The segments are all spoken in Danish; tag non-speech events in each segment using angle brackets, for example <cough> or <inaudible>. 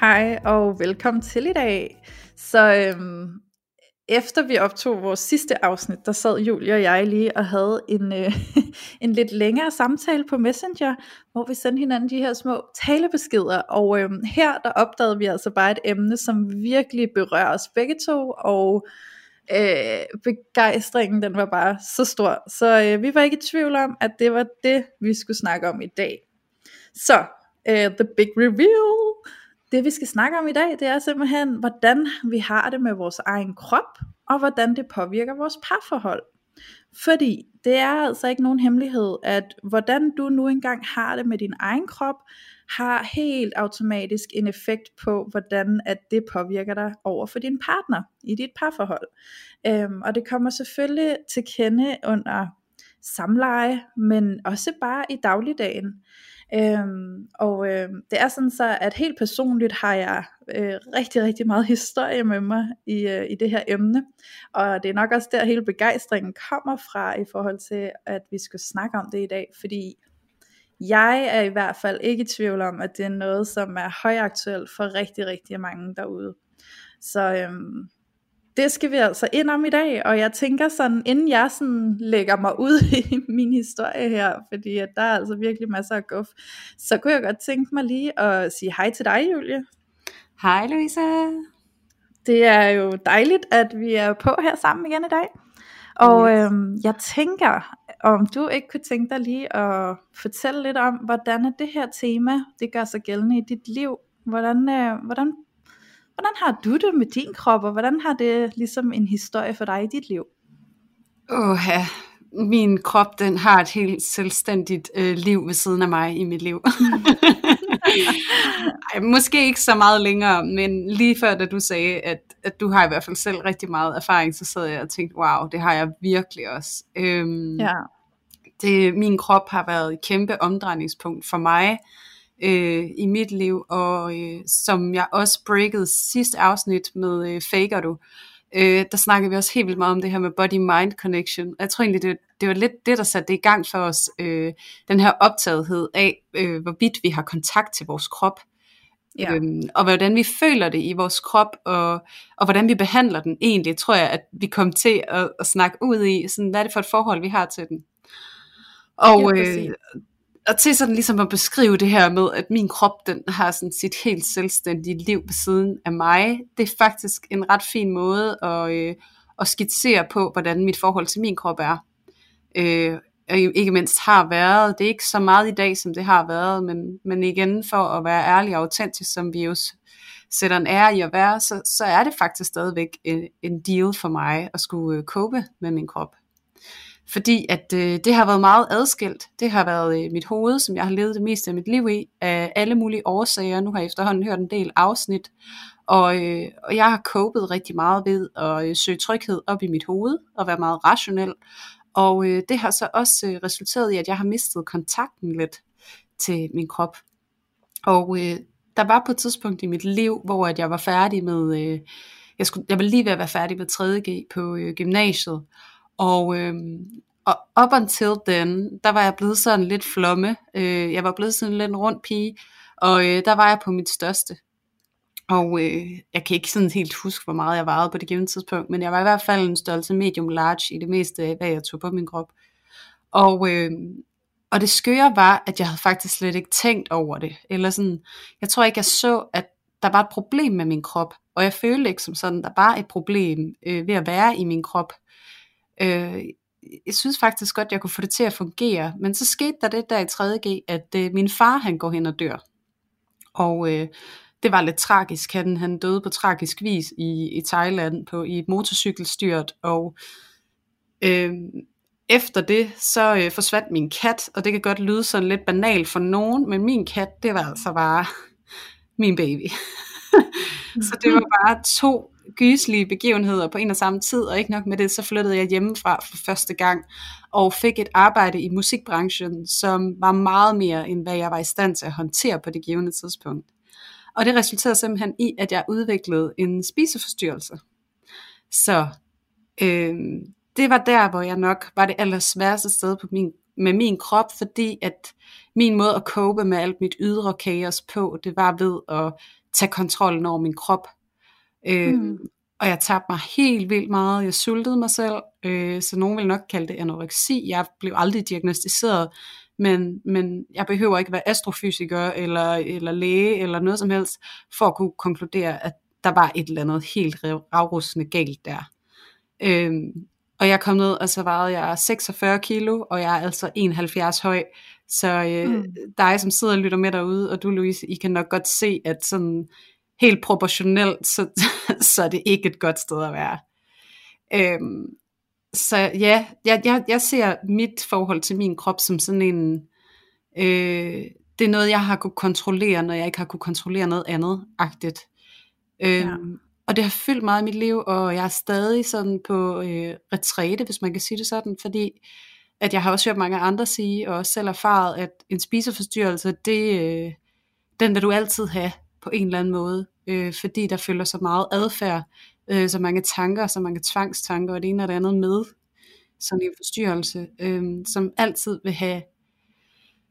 Hej og velkommen til i dag. Så øhm, efter vi optog vores sidste afsnit, der sad Julie og jeg lige og havde en, øh, <laughs> en lidt længere samtale på Messenger, hvor vi sendte hinanden de her små talebeskeder. Og øhm, her der opdagede vi altså bare et emne, som virkelig berører os begge to, og øh, begejstringen den var bare så stor. Så øh, vi var ikke i tvivl om, at det var det, vi skulle snakke om i dag. Så, øh, the big reveal det vi skal snakke om i dag, det er simpelthen, hvordan vi har det med vores egen krop, og hvordan det påvirker vores parforhold. Fordi det er altså ikke nogen hemmelighed, at hvordan du nu engang har det med din egen krop, har helt automatisk en effekt på, hvordan at det påvirker dig over for din partner i dit parforhold. Øhm, og det kommer selvfølgelig til kende under samleje, men også bare i dagligdagen. Øhm, og øh, det er sådan så, at helt personligt har jeg øh, rigtig, rigtig meget historie med mig i, øh, i det her emne. Og det er nok også der hele begejstringen kommer fra i forhold til, at vi skal snakke om det i dag. Fordi jeg er i hvert fald ikke i tvivl om, at det er noget, som er højaktuelt for rigtig, rigtig mange derude. Så øhm, det skal vi altså ind om i dag, og jeg tænker sådan, inden jeg sådan lægger mig ud <laughs> i min historie her, fordi at der er altså virkelig masser af guf, så kunne jeg godt tænke mig lige at sige hej til dig, Julie. Hej Louise. Det er jo dejligt, at vi er på her sammen igen i dag. Og yes. øhm, jeg tænker, om du ikke kunne tænke dig lige at fortælle lidt om, hvordan det her tema, det gør sig gældende i dit liv. Hvordan, øh, hvordan Hvordan har du det med din krop, og hvordan har det ligesom en historie for dig i dit liv? Åh, min krop den har et helt selvstændigt øh, liv ved siden af mig i mit liv. <laughs> Ej, måske ikke så meget længere, men lige før da du sagde, at, at du har i hvert fald selv rigtig meget erfaring, så sad jeg og tænkte, wow, det har jeg virkelig også. Øhm, ja. det, min krop har været et kæmpe omdrejningspunkt for mig, øh, i mit liv, og øh, som jeg også breakede sidste afsnit med øh, Faker du, øh, der snakkede vi også helt vildt meget om det her med body-mind connection. Jeg tror egentlig, det, det var lidt det, der satte det i gang for os, øh, den her optagethed af, øh, hvorvidt vi har kontakt til vores krop. Ja. Øhm, og hvordan vi føler det i vores krop, og, og hvordan vi behandler den egentlig, tror jeg, at vi kom til at, at snakke ud i, sådan, hvad er det for et forhold, vi har til den. Og øh, og til sådan ligesom at beskrive det her med, at min krop, den har sådan sit helt selvstændige liv ved siden af mig, det er faktisk en ret fin måde at, øh, at skitsere på, hvordan mit forhold til min krop er. Øh, og ikke mindst har været. Det er ikke så meget i dag, som det har været, men, men igen for at være ærlig og autentisk, som vi jo sætter en ære i at være, så, så er det faktisk stadigvæk en, en deal for mig at skulle øh, med min krop. Fordi at øh, det har været meget adskilt. Det har været øh, mit hoved, som jeg har levet det meste af mit liv i, af alle mulige årsager. Nu har jeg efterhånden hørt en del afsnit, og, øh, og jeg har copet rigtig meget ved at øh, søge tryghed op i mit hoved, og være meget rationel. Og øh, det har så også øh, resulteret i, at jeg har mistet kontakten lidt til min krop. Og øh, der var på et tidspunkt i mit liv, hvor at jeg var færdig med, øh, jeg, skulle, jeg var lige ved at være færdig med 3.G på øh, gymnasiet, og, øh, og up until then, der var jeg blevet sådan lidt flomme. Øh, jeg var blevet sådan lidt en rund pige, og øh, der var jeg på mit største. Og øh, jeg kan ikke sådan helt huske, hvor meget jeg vejede på det givende tidspunkt, men jeg var i hvert fald en størrelse medium large i det meste af, hvad jeg tog på min krop. Og, øh, og det skøre var, at jeg havde faktisk slet ikke tænkt over det. Eller sådan, jeg tror ikke, jeg så, at der var et problem med min krop. Og jeg følte ikke som sådan, der var et problem øh, ved at være i min krop. Øh, jeg synes faktisk godt, jeg kunne få det til at fungere. Men så skete der det der i 3.G, at øh, min far han går hen og dør. Og øh, det var lidt tragisk. Han, han døde på tragisk vis i, i Thailand på, i et motorcykelstyrt. Og øh, efter det, så øh, forsvandt min kat. Og det kan godt lyde sådan lidt banalt for nogen, men min kat, det var altså bare min baby. <laughs> så det var bare to gyselige begivenheder på en og samme tid, og ikke nok med det, så flyttede jeg hjemmefra for første gang, og fik et arbejde i musikbranchen, som var meget mere, end hvad jeg var i stand til at håndtere på det givende tidspunkt. Og det resulterede simpelthen i, at jeg udviklede en spiseforstyrrelse. Så øh, det var der, hvor jeg nok var det allersværeste sted på min, med min krop, fordi at min måde at cope med alt mit ydre kaos på, det var ved at tage kontrollen over min krop. Øh, mm. Og jeg tabte mig helt vildt meget. Jeg sultede mig selv, øh, så nogen vil nok kalde det anoreksi. Jeg blev aldrig diagnostiseret, men, men jeg behøver ikke være astrofysiker eller, eller læge eller noget som helst, for at kunne konkludere, at der var et eller andet helt afrustende galt der. Øhm, og jeg kom ned, og så vejede jeg 46 kilo, og jeg er altså 71 høj. Så øh, mm. dig, som sidder og lytter med derude, og du Louise, I kan nok godt se, at sådan helt proportionelt, så, <laughs> så er det ikke et godt sted at være. Øhm, så ja, jeg, jeg, jeg ser mit forhold til min krop som sådan en, øh, det er noget, jeg har kunne kontrollere, når jeg ikke har kunne kontrollere noget andet, agtigt. Øhm, ja. Og det har fyldt meget i mit liv, og jeg er stadig sådan på øh, retræte, hvis man kan sige det sådan, fordi at jeg har også hørt mange andre sige, og selv erfaret, at en spiseforstyrrelse, det, øh, den vil du altid have på en eller anden måde, øh, fordi der følger så meget adfærd, øh, så mange tanker, så mange tvangstanker, og det ene og det andet med sådan en forstyrrelse, øh, som altid vil have,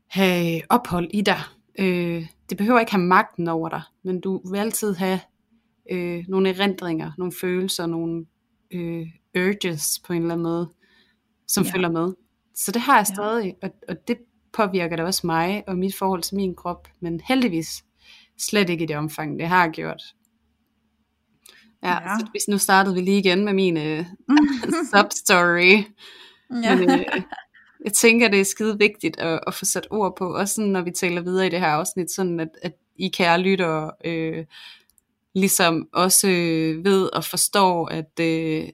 have ophold i dig. Øh, det behøver ikke have magten over dig, men du vil altid have øh, nogle erindringer, nogle følelser, nogle øh, urges på en eller anden måde, som ja. følger med. Så det har jeg stadig, ja. og, og det påvirker det også mig og mit forhold til min krop, men heldigvis slet ikke i det omfang, det har gjort. Ja, ja. så hvis nu startede vi lige igen med min øh, <laughs> substory. Ja. Men, øh, jeg tænker, det er skide vigtigt at, at få sat ord på, også sådan, når vi taler videre i det her afsnit, sådan at, at I kære lytter øh, ligesom også øh, ved og forstår, at, øh,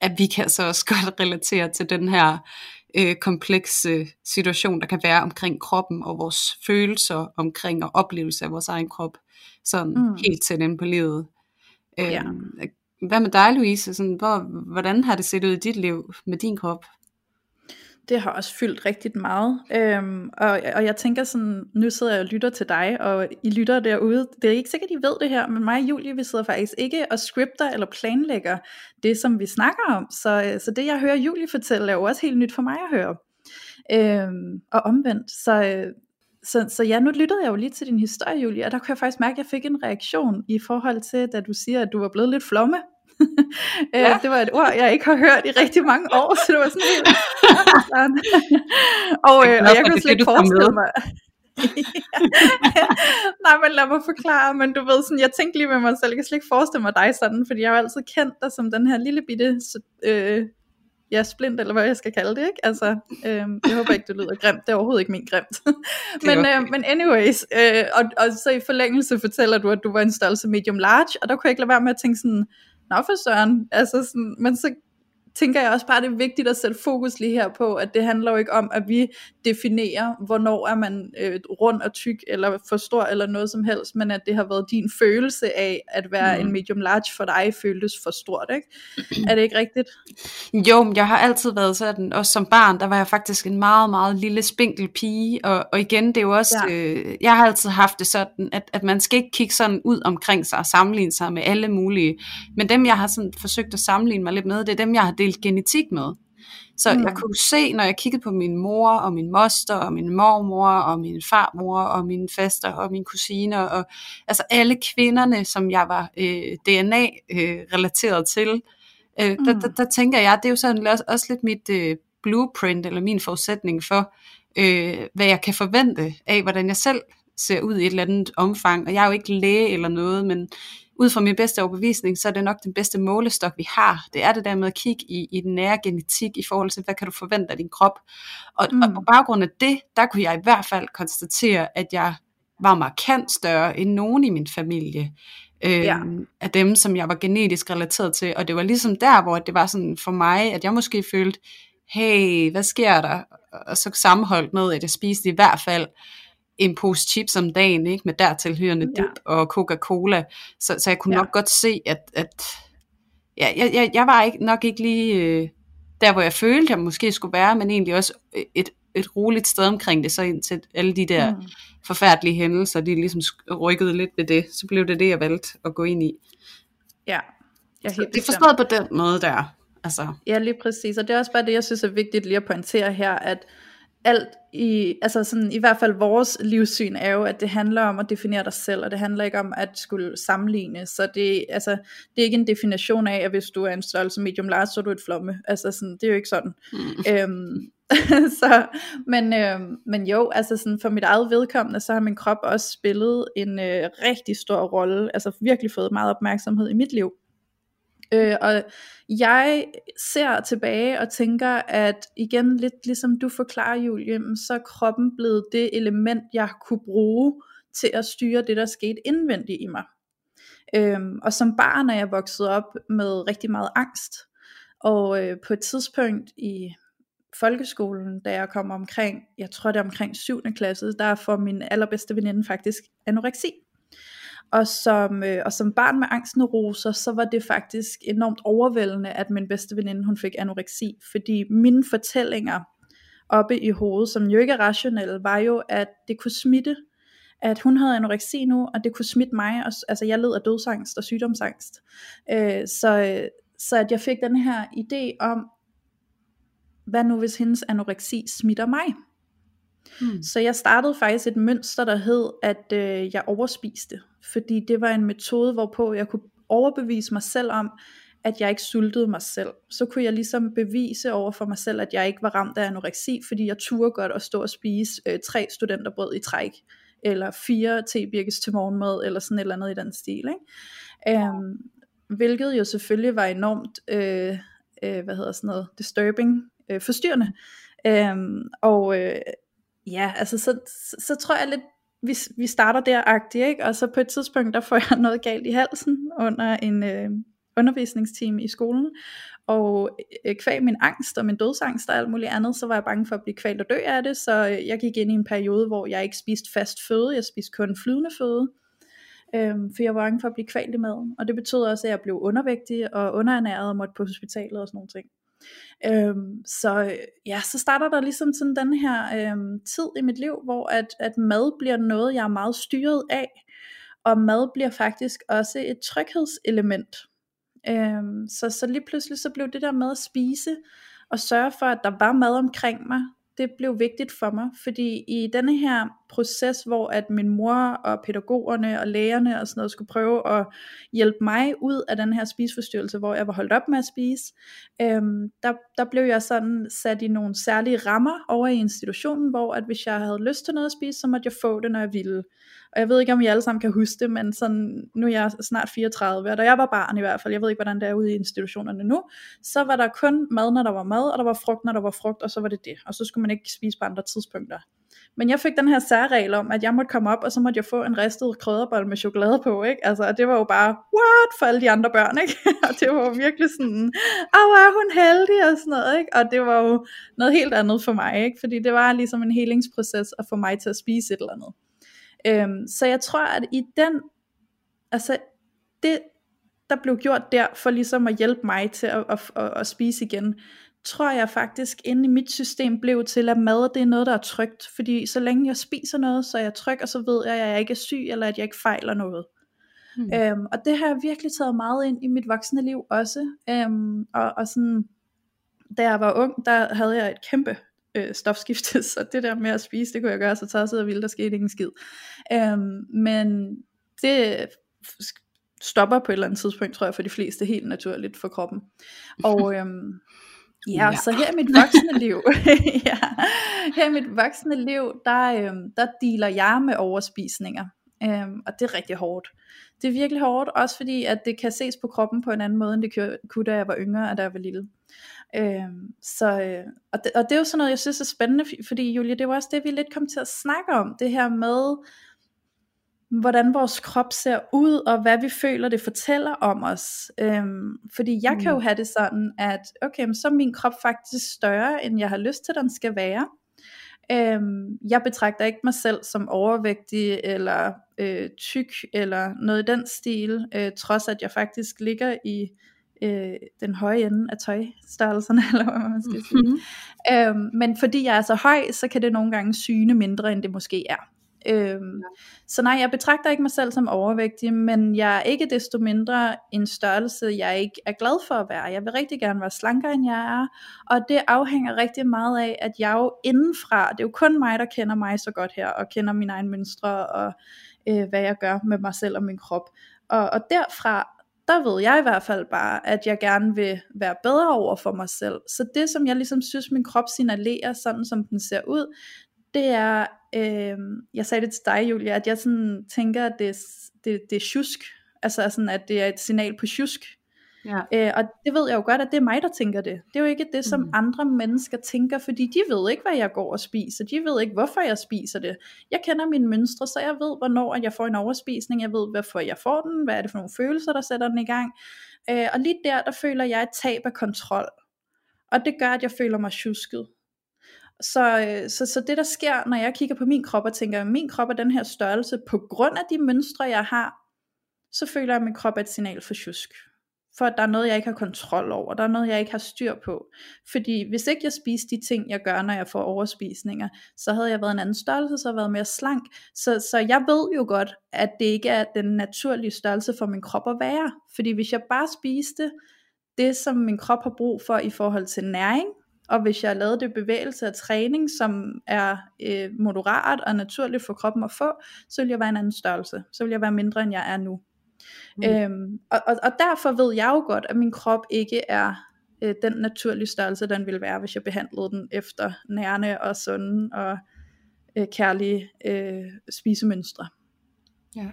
at vi kan så også <laughs> godt relatere til den her øh, komplekse situation, der kan være omkring kroppen og vores følelser omkring og oplevelse af vores egen krop, sådan mm. helt tæt ind på livet. Øh, ja. Hvad med dig, Louise? Sådan, hvor, hvordan har det set ud i dit liv med din krop? Det har også fyldt rigtig meget. Øhm, og, og jeg tænker sådan, nu sidder jeg og lytter til dig, og I lytter derude. Det er ikke sikkert, I ved det her, men mig og Julie, vi sidder faktisk ikke og scripter eller planlægger det, som vi snakker om. Så, øh, så det, jeg hører Julie fortælle, er jo også helt nyt for mig at høre. Øhm, og omvendt. Så, øh, så, så ja, nu lyttede jeg jo lige til din historie, Julie, og der kunne jeg faktisk mærke, at jeg fik en reaktion i forhold til, da du siger, at du var blevet lidt flomme <laughs> ja. det var et ord, jeg ikke har hørt i rigtig mange <laughs> år, så det var sådan helt og, <laughs> øh, og jeg kunne slet ikke forestille mig. Nej, men lad mig forklare, men du ved sådan, jeg tænkte lige med mig selv, jeg kan slet ikke forestille mig dig sådan, fordi jeg har jo altid kendt dig som den her lille bitte, øh, ja, splint, eller hvad jeg skal kalde det, ikke? Altså, øh, jeg håber ikke, det lyder grimt, det er overhovedet ikke min grimt. men, øh, men anyways, øh, og, og så i forlængelse fortæller du, at du var en størrelse medium large, og der kunne jeg ikke lade være med at tænke sådan, nå for søren, altså sådan, men så tænker jeg også bare, det er vigtigt at sætte fokus lige her på, at det handler jo ikke om, at vi definerer, hvornår er man øh, rund og tyk, eller for stor, eller noget som helst, men at det har været din følelse af, at være mm. en medium large for dig, føltes for stort, ikke? er det ikke rigtigt? Jo, jeg har altid været sådan, også som barn, der var jeg faktisk en meget, meget lille spinkel pige, og, og igen, det er jo også, ja. øh, jeg har altid haft det sådan, at, at man skal ikke kigge sådan ud omkring sig og sammenligne sig med alle mulige, men dem, jeg har sådan forsøgt at sammenligne mig lidt med, det er dem, jeg har delt genetik med. Så mm. jeg kunne se, når jeg kiggede på min mor, og min moster, og min mormor, og min farmor, og min faster, og mine kusiner, og altså alle kvinderne, som jeg var øh, DNA-relateret øh, til, øh, mm. der, der, der tænker jeg, det er jo sådan også, også lidt mit øh, blueprint, eller min forudsætning for, øh, hvad jeg kan forvente af, hvordan jeg selv ser ud i et eller andet omfang. Og jeg er jo ikke læge eller noget, men ud fra min bedste overbevisning, så er det nok den bedste målestok, vi har. Det er det der med at kigge i, i den nære genetik i forhold til, hvad kan du forvente af din krop. Og, mm. og på baggrund af det, der kunne jeg i hvert fald konstatere, at jeg var markant større end nogen i min familie. Øh, ja. Af dem, som jeg var genetisk relateret til. Og det var ligesom der, hvor det var sådan for mig, at jeg måske følte, hey, hvad sker der? Og så sammenholdt med, at jeg spiste i hvert fald en pose chips om dagen, ikke? med dertilhørende ja. dip og Coca-Cola. Så, så jeg kunne ja. nok godt se, at, at ja, jeg, jeg, jeg var ikke, nok ikke lige øh, der, hvor jeg følte, jeg måske skulle være, men egentlig også et, et roligt sted omkring det, så indtil alle de der mm. forfærdelige hændelser, de ligesom rykkede lidt ved det, så blev det det, jeg valgte at gå ind i. Ja, jeg helt det er forstået på den måde der. Altså. Ja, lige præcis, og det er også bare det, jeg synes er vigtigt lige at pointere her, at alt i, altså sådan, i hvert fald vores livssyn er jo, at det handler om at definere dig selv, og det handler ikke om at skulle sammenligne, så det, altså, det er ikke en definition af, at hvis du er en størrelse medium large, så er du et flomme, altså sådan, det er jo ikke sådan. Mm. Øhm, <laughs> så, men, øhm, men jo, altså sådan for mit eget vedkommende, så har min krop også spillet en øh, rigtig stor rolle, altså virkelig fået meget opmærksomhed i mit liv. Øh, og jeg ser tilbage og tænker, at igen lidt ligesom du forklarer, Julie, så er kroppen blevet det element, jeg kunne bruge til at styre det, der skete indvendigt i mig. Øhm, og som barn er jeg vokset op med rigtig meget angst. Og øh, på et tidspunkt i folkeskolen, da jeg kom omkring, jeg tror det er omkring 7. klasse, der får min allerbedste veninde faktisk anoreksi. Og som, øh, og som barn med angstneuroser, så var det faktisk enormt overvældende, at min bedste veninde, hun fik anoreksi, fordi mine fortællinger oppe i hovedet, som jo ikke er rationelle, var jo, at det kunne smitte, at hun havde anoreksi nu, og det kunne smitte mig, og, altså jeg led af dødsangst og sygdomsangst. Øh, så, øh, så at jeg fik den her idé om, hvad nu hvis hendes anoreksi smitter mig? Hmm. Så jeg startede faktisk et mønster, der hed, at øh, jeg overspiste. Fordi det var en metode, hvorpå jeg kunne overbevise mig selv om, at jeg ikke sultede mig selv. Så kunne jeg ligesom bevise over for mig selv, at jeg ikke var ramt af anoreksi, fordi jeg turde godt at stå og spise øh, tre studenterbrød i træk, eller fire tebirkes til morgenmad, eller sådan et eller andet i den stil. Ikke? Øhm, hvilket jo selvfølgelig var enormt, øh, øh, hvad hedder sådan noget, disturbing, øh, forstyrrende. Øhm, og øh, ja, altså så, så, så tror jeg lidt, vi, vi starter der ikke? og så på et tidspunkt, der får jeg <laughs> noget galt i halsen under en øh, undervisningstime i skolen, og øh, kvæg min angst og min dødsangst og alt muligt andet, så var jeg bange for at blive kvalt og dø af det, så øh, jeg gik ind i en periode, hvor jeg ikke spiste fast føde, jeg spiste kun flydende føde, øh, for jeg var bange for at blive kvalt i maden, og det betød også, at jeg blev undervægtig og underernæret og måtte på hospitalet og sådan nogle ting. Øhm, så ja, så starter der ligesom sådan den her øhm, tid i mit liv, hvor at, at mad bliver noget, jeg er meget styret af, og mad bliver faktisk også et tryghedselement. Øhm, så, så lige pludselig så blev det der med at spise, og sørge for, at der var mad omkring mig, det blev vigtigt for mig, fordi i denne her proces, hvor at min mor og pædagogerne og lægerne og sådan noget skulle prøve at hjælpe mig ud af den her spiseforstyrrelse, hvor jeg var holdt op med at spise, øhm, der, der blev jeg sådan sat i nogle særlige rammer over i institutionen, hvor at hvis jeg havde lyst til noget at spise, så måtte jeg få det, når jeg ville. Og jeg ved ikke, om I alle sammen kan huske det, men sådan, nu er jeg snart 34, og da jeg var barn i hvert fald, jeg ved ikke, hvordan det er ude i institutionerne nu, så var der kun mad, når der var mad, og der var frugt, når der var frugt, og så var det det. Og så skulle man ikke spise på andre tidspunkter. Men jeg fik den her særregel om, at jeg måtte komme op, og så måtte jeg få en ristet krødderbold med chokolade på, ikke? Altså, og det var jo bare, what, for alle de andre børn, ikke? <laughs> og det var jo virkelig sådan, åh, hvor er hun heldig, og sådan noget, ikke? Og det var jo noget helt andet for mig, ikke? Fordi det var ligesom en helingsproces at få mig til at spise et eller andet. Øhm, så jeg tror, at i den, altså det, der blev gjort der, for ligesom at hjælpe mig til at, at, at, at spise igen, tror jeg faktisk inde i mit system blev til, at mad det er noget, der er trygt. Fordi så længe jeg spiser noget, så er jeg tryg, og så ved jeg, at jeg ikke er syg, eller at jeg ikke fejler noget. Hmm. Øhm, og det har jeg virkelig taget meget ind i mit voksne liv også. Øhm, og, og sådan, da jeg var ung, der havde jeg et kæmpe øh, stofskifte, <laughs> så det der med at spise, det kunne jeg gøre så tosset og vildt, der skete ikke en skid. Øhm, men det stopper på et eller andet tidspunkt, tror jeg, for de fleste helt naturligt for kroppen. <laughs> Og øhm, ja, ja, så her i mit voksne liv, <laughs> ja, her i mit voksne liv, der, øhm, der dealer jeg med overspisninger. Øhm, og det er rigtig hårdt. Det er virkelig hårdt, også fordi at det kan ses på kroppen på en anden måde, end det kunne, da jeg var yngre, og da jeg var lille. Øhm, så, øh, og, det, og det er jo sådan noget, jeg synes er spændende, fordi Julie, det var også det, vi lidt kom til at snakke om, det her med, hvordan vores krop ser ud, og hvad vi føler, det fortæller om os. Øhm, fordi jeg mm. kan jo mm. have det sådan, at okay, så er min krop faktisk større, end jeg har lyst til, den skal være. Øhm, jeg betragter ikke mig selv som overvægtig eller øh, tyk eller noget i den stil, øh, trods at jeg faktisk ligger i øh, den høje ende af tøjstørrelserne, <laughs> eller hvad man skal sige. Mm-hmm. Øhm, men fordi jeg er så høj, så kan det nogle gange syne mindre, end det måske er. Øhm, ja. Så nej, jeg betragter ikke mig selv som overvægtig, men jeg er ikke desto mindre en størrelse, jeg ikke er glad for at være. Jeg vil rigtig gerne være slankere, end jeg er, og det afhænger rigtig meget af, at jeg jo indenfra, det er jo kun mig, der kender mig så godt her, og kender mine egne mønstre, og øh, hvad jeg gør med mig selv og min krop. Og, og derfra, der ved jeg i hvert fald bare, at jeg gerne vil være bedre over for mig selv. Så det, som jeg ligesom synes, min krop signalerer, sådan som den ser ud, det er, øh, jeg sagde det til dig, Julia, at jeg sådan tænker, at det, det, det er tjusk. Altså sådan, at det er et signal på tjusk. Ja. Øh, og det ved jeg jo godt, at det er mig, der tænker det. Det er jo ikke det, som mm. andre mennesker tænker, fordi de ved ikke, hvad jeg går og spiser. De ved ikke, hvorfor jeg spiser det. Jeg kender mine mønstre, så jeg ved, hvornår jeg får en overspisning. Jeg ved, hvorfor jeg får den. Hvad er det for nogle følelser, der sætter den i gang. Øh, og lige der, der føler jeg et tab af kontrol. Og det gør, at jeg føler mig tjusket. Så, øh, så, så det der sker, når jeg kigger på min krop og tænker, at min krop er den her størrelse, på grund af de mønstre, jeg har, så føler jeg, at min krop er et signal for tjusk. For at der er noget, jeg ikke har kontrol over, der er noget, jeg ikke har styr på. Fordi hvis ikke jeg spiser de ting, jeg gør, når jeg får overspisninger, så havde jeg været en anden størrelse, så havde jeg været mere slank. Så, så jeg ved jo godt, at det ikke er den naturlige størrelse for min krop at være. Fordi hvis jeg bare spiste det, som min krop har brug for i forhold til næring, og hvis jeg lavede det bevægelse og træning, som er øh, moderat og naturligt for kroppen at få, så vil jeg være en anden størrelse. Så vil jeg være mindre, end jeg er nu. Mm. Øhm, og, og, og derfor ved jeg jo godt, at min krop ikke er øh, den naturlige størrelse, den ville være, hvis jeg behandlede den efter nærende og sunde og øh, kærlige øh, spisemønstre. Ja.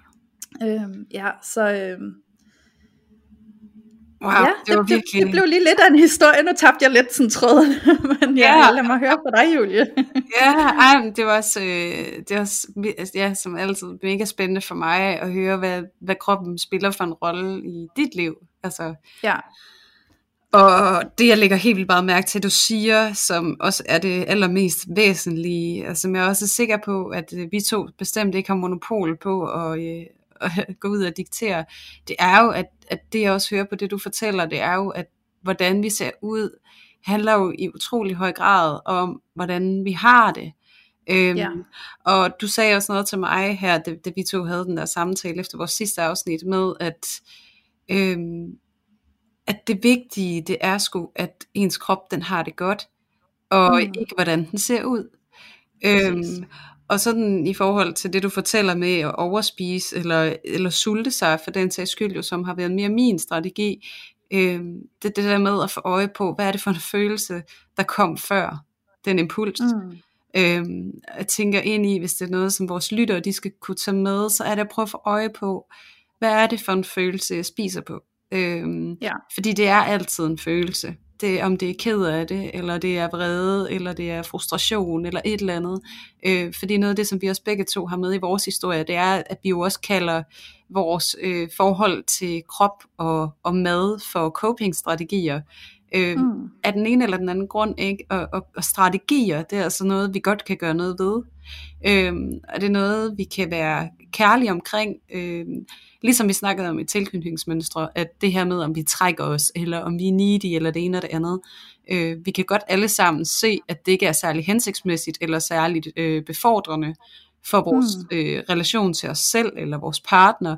Øhm, ja, så... Øh, Wow, ja, det, var det, virkelig... det blev lige lidt af en historie, nu tabte jeg lidt sådan tråden, <laughs> men ja, ja, lad mig høre fra dig, Julie. <laughs> ja, ej, det var også, øh, det var også altså, ja, som altid mega spændende for mig at høre, hvad, hvad kroppen spiller for en rolle i dit liv. Altså, ja. Og det jeg lægger helt vildt meget mærke til, du siger, som også er det allermest væsentlige, og som jeg også er sikker på, at øh, vi to bestemt ikke har monopol på at, øh, at <laughs> gå ud og diktere, det er jo, at, at det jeg også hører på det, du fortæller, det er jo, at hvordan vi ser ud, handler jo i utrolig høj grad om, hvordan vi har det. Øhm, ja. Og du sagde også noget til mig her, da, da vi to havde den der samtale efter vores sidste afsnit, med at, øhm, at det vigtige, det er sgu, at ens krop, den har det godt, og mm. ikke hvordan den ser ud. Øhm, og sådan i forhold til det, du fortæller med at overspise eller, eller sulte sig, for den sags skyld jo, som har været mere min strategi, øh, det, det der med at få øje på, hvad er det for en følelse, der kom før den impuls. Mm. Øh, jeg tænker ind i, hvis det er noget, som vores lyttere de skal kunne tage med, så er det at prøve at få øje på, hvad er det for en følelse, jeg spiser på. Øh, ja. Fordi det er altid en følelse det, om det er ked af det, eller det er vrede, eller det er frustration, eller et eller andet. Øh, fordi noget af det, som vi også begge to har med i vores historie, det er, at vi jo også kalder vores øh, forhold til krop og, og mad for coping-strategier. Øh, mm. Af den ene eller den anden grund, ikke? Og, og, og strategier, det er altså noget, vi godt kan gøre noget ved. Øh, og det er noget, vi kan være kærlige omkring. Øh, Ligesom vi snakkede om i tilknytningsmønstre, at det her med, om vi trækker os, eller om vi er needy, eller det ene eller det andet, øh, vi kan godt alle sammen se, at det ikke er særlig hensigtsmæssigt, eller særligt øh, befordrende for vores mm. øh, relation til os selv, eller vores partner,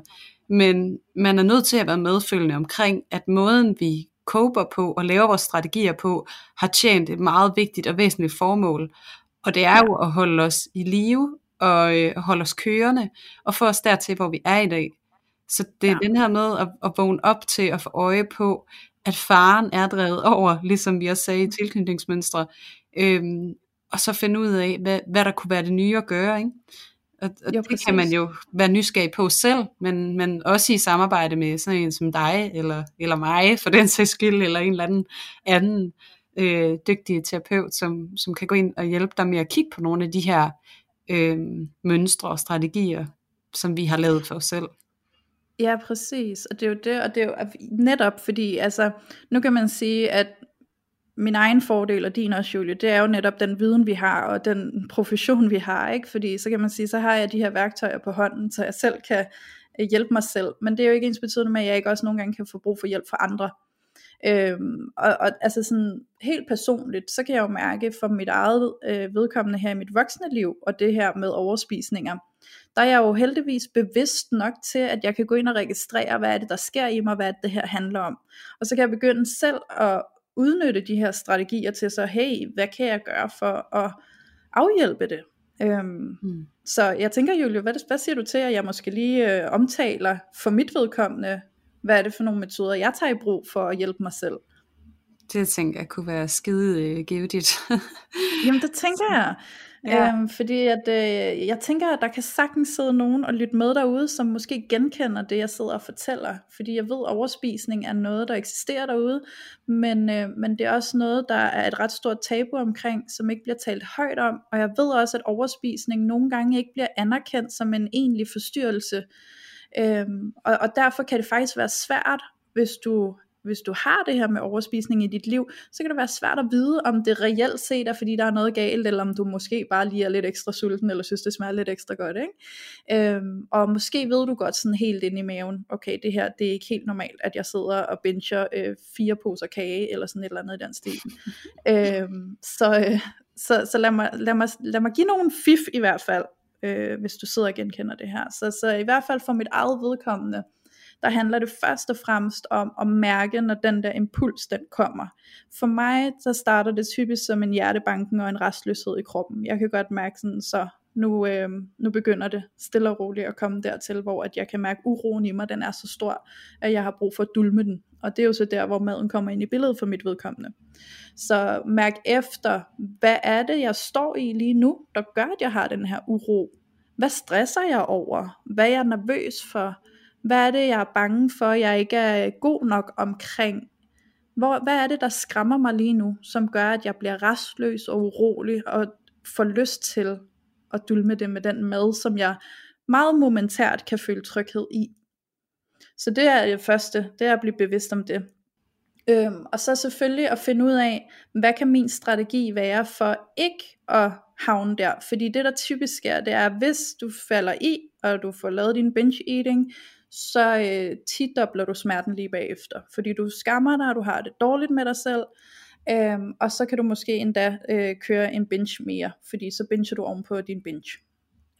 men man er nødt til at være medfølgende omkring, at måden vi koper på og laver vores strategier på, har tjent et meget vigtigt og væsentligt formål. Og det er jo at holde os i live og øh, holde os kørende og få os dertil, hvor vi er i dag. Så det er ja. den her med at, at vågne op til at få øje på, at faren er drevet over, ligesom vi også sagde i mm. tilknytningsmønstre, øhm, og så finde ud af, hvad, hvad der kunne være det nye at gøre. Ikke? Og, og jo, det kan man jo være nysgerrig på selv, men, men også i samarbejde med sådan en som dig, eller, eller mig for den sags skyld, eller en eller anden anden øh, dygtig terapeut, som, som kan gå ind og hjælpe dig med at kigge på nogle af de her øh, mønstre og strategier, som vi har lavet for os selv. Ja, præcis. Og det er jo det, og det er jo netop fordi, altså, nu kan man sige, at min egen fordel og din også, Julie, det er jo netop den viden, vi har, og den profession, vi har, ikke? Fordi så kan man sige, så har jeg de her værktøjer på hånden, så jeg selv kan øh, hjælpe mig selv. Men det er jo ikke ens betydende med, at jeg ikke også nogle gange kan få brug for hjælp fra andre. Øhm, og, og altså sådan helt personligt, så kan jeg jo mærke for mit eget øh, vedkommende her i mit voksne liv, og det her med overspisninger, der er jeg jo heldigvis bevidst nok til, at jeg kan gå ind og registrere, hvad er det, der sker i mig, hvad er det, det her handler om. Og så kan jeg begynde selv at udnytte de her strategier til så, hey, hvad kan jeg gøre for at afhjælpe det? Øhm, mm. Så jeg tænker, Julie, hvad, hvad siger du til, at jeg måske lige øh, omtaler for mit vedkommende, hvad er det for nogle metoder, jeg tager i brug for at hjælpe mig selv? Det tænker jeg kunne være skide øh, givetigt. Jamen det tænker jeg. <laughs> Ja. Øhm, fordi at, øh, jeg tænker, at der kan sagtens sidde nogen og lytte med derude, som måske genkender det, jeg sidder og fortæller. Fordi jeg ved, at overspisning er noget, der eksisterer derude, men, øh, men det er også noget, der er et ret stort tabu omkring, som ikke bliver talt højt om. Og jeg ved også, at overspisning nogle gange ikke bliver anerkendt som en egentlig forstyrrelse. Øhm, og, og derfor kan det faktisk være svært, hvis du hvis du har det her med overspisning i dit liv, så kan det være svært at vide, om det reelt set er, fordi der er noget galt, eller om du måske bare lige er lidt ekstra sulten, eller synes, det smager lidt ekstra godt. Ikke? Øhm, og måske ved du godt sådan helt ind i maven, okay, det her, det er ikke helt normalt, at jeg sidder og bencher øh, fire poser kage, eller sådan et eller andet i den stil. <laughs> øhm, så, øh, så, så lad, mig, lad, mig, lad mig give nogle fif i hvert fald, øh, hvis du sidder og genkender det her. Så, så i hvert fald for mit eget vedkommende, der handler det først og fremmest om at mærke, når den der impuls den kommer. For mig, så starter det typisk som en hjertebanken og en restløshed i kroppen. Jeg kan godt mærke sådan, så nu, øh, nu begynder det stille og roligt at komme dertil, hvor at jeg kan mærke uroen i mig, den er så stor, at jeg har brug for at dulme den. Og det er jo så der, hvor maden kommer ind i billedet for mit vedkommende. Så mærk efter, hvad er det, jeg står i lige nu, der gør, at jeg har den her uro? Hvad stresser jeg over? Hvad er jeg nervøs for? Hvad er det, jeg er bange for, jeg ikke er god nok omkring? Hvor, hvad er det, der skræmmer mig lige nu, som gør, at jeg bliver restløs og urolig og får lyst til at dulme det med den mad, som jeg meget momentært kan føle tryghed i. Så det er det første, det er at blive bevidst om det. Øhm, og så selvfølgelig at finde ud af, hvad kan min strategi være for ikke at havne der. Fordi det der typisk sker, det er, hvis du falder i, og du får lavet din binge eating, så øh, tidobler du smerten lige bagefter. Fordi du skammer dig, og du har det dårligt med dig selv, øhm, og så kan du måske endda øh, køre en binge mere, fordi så binger du ovenpå din binge.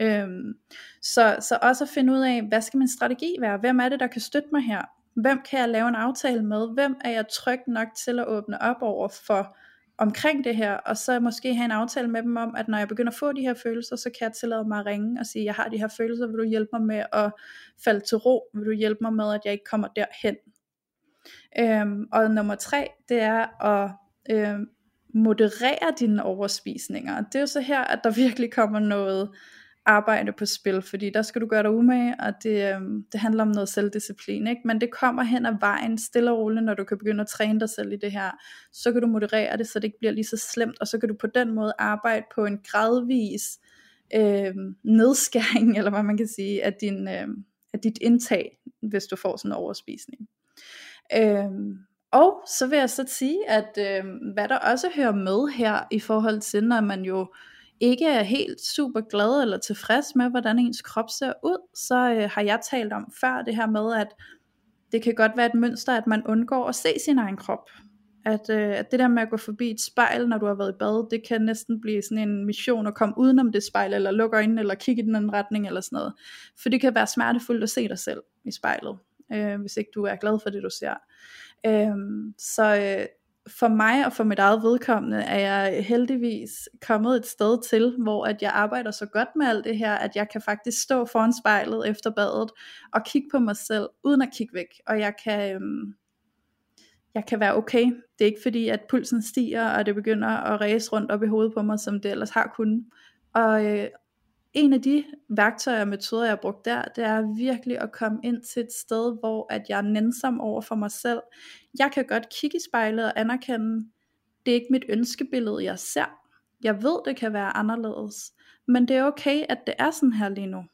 Øhm, så, så også at finde ud af, hvad skal min strategi være? Hvem er det, der kan støtte mig her? Hvem kan jeg lave en aftale med? Hvem er jeg tryg nok til at åbne op over for omkring det her, og så måske have en aftale med dem om, at når jeg begynder at få de her følelser, så kan jeg tillade mig at ringe og sige, jeg har de her følelser, vil du hjælpe mig med at falde til ro, vil du hjælpe mig med, at jeg ikke kommer derhen. Øhm, og nummer tre, det er at øhm, moderere dine overspisninger. Det er jo så her, at der <laughs> virkelig kommer noget arbejde på spil, fordi der skal du gøre dig umage, og det, øhm, det handler om noget selvdisciplin, ikke? men det kommer hen ad vejen, stille og roligt, når du kan begynde at træne dig selv i det her, så kan du moderere det, så det ikke bliver lige så slemt, og så kan du på den måde arbejde på en gradvis øh, nedskæring, <laughs> eller hvad man kan sige, af, din, øh, af dit indtag, hvis du får sådan en overspisning. Øh, og så vil jeg så sige, at øh, hvad der også hører med her, i forhold til, når man jo ikke er helt super glad eller tilfreds med, hvordan ens krop ser ud, så øh, har jeg talt om før det her med, at det kan godt være et mønster, at man undgår at se sin egen krop. At, øh, at det der med at gå forbi et spejl, når du har været i bad, det kan næsten blive sådan en mission at komme udenom det spejl, eller lukke øjnene, eller kigge i den anden retning, eller sådan noget. For det kan være smertefuldt at se dig selv i spejlet, øh, hvis ikke du er glad for det, du ser. Øh, så, øh, for mig og for mit eget vedkommende er jeg heldigvis kommet et sted til, hvor at jeg arbejder så godt med alt det her, at jeg kan faktisk stå foran spejlet efter badet og kigge på mig selv, uden at kigge væk. Og jeg kan, øhm, jeg kan være okay. Det er ikke fordi, at pulsen stiger, og det begynder at ræse rundt op i hovedet på mig, som det ellers har kunnet. Og, øh, en af de værktøjer og metoder, jeg har brugt der, det er virkelig at komme ind til et sted, hvor at jeg er nænsom over for mig selv. Jeg kan godt kigge i spejlet og anerkende, det er ikke mit ønskebillede, jeg ser. Jeg ved, det kan være anderledes, men det er okay, at det er sådan her lige nu.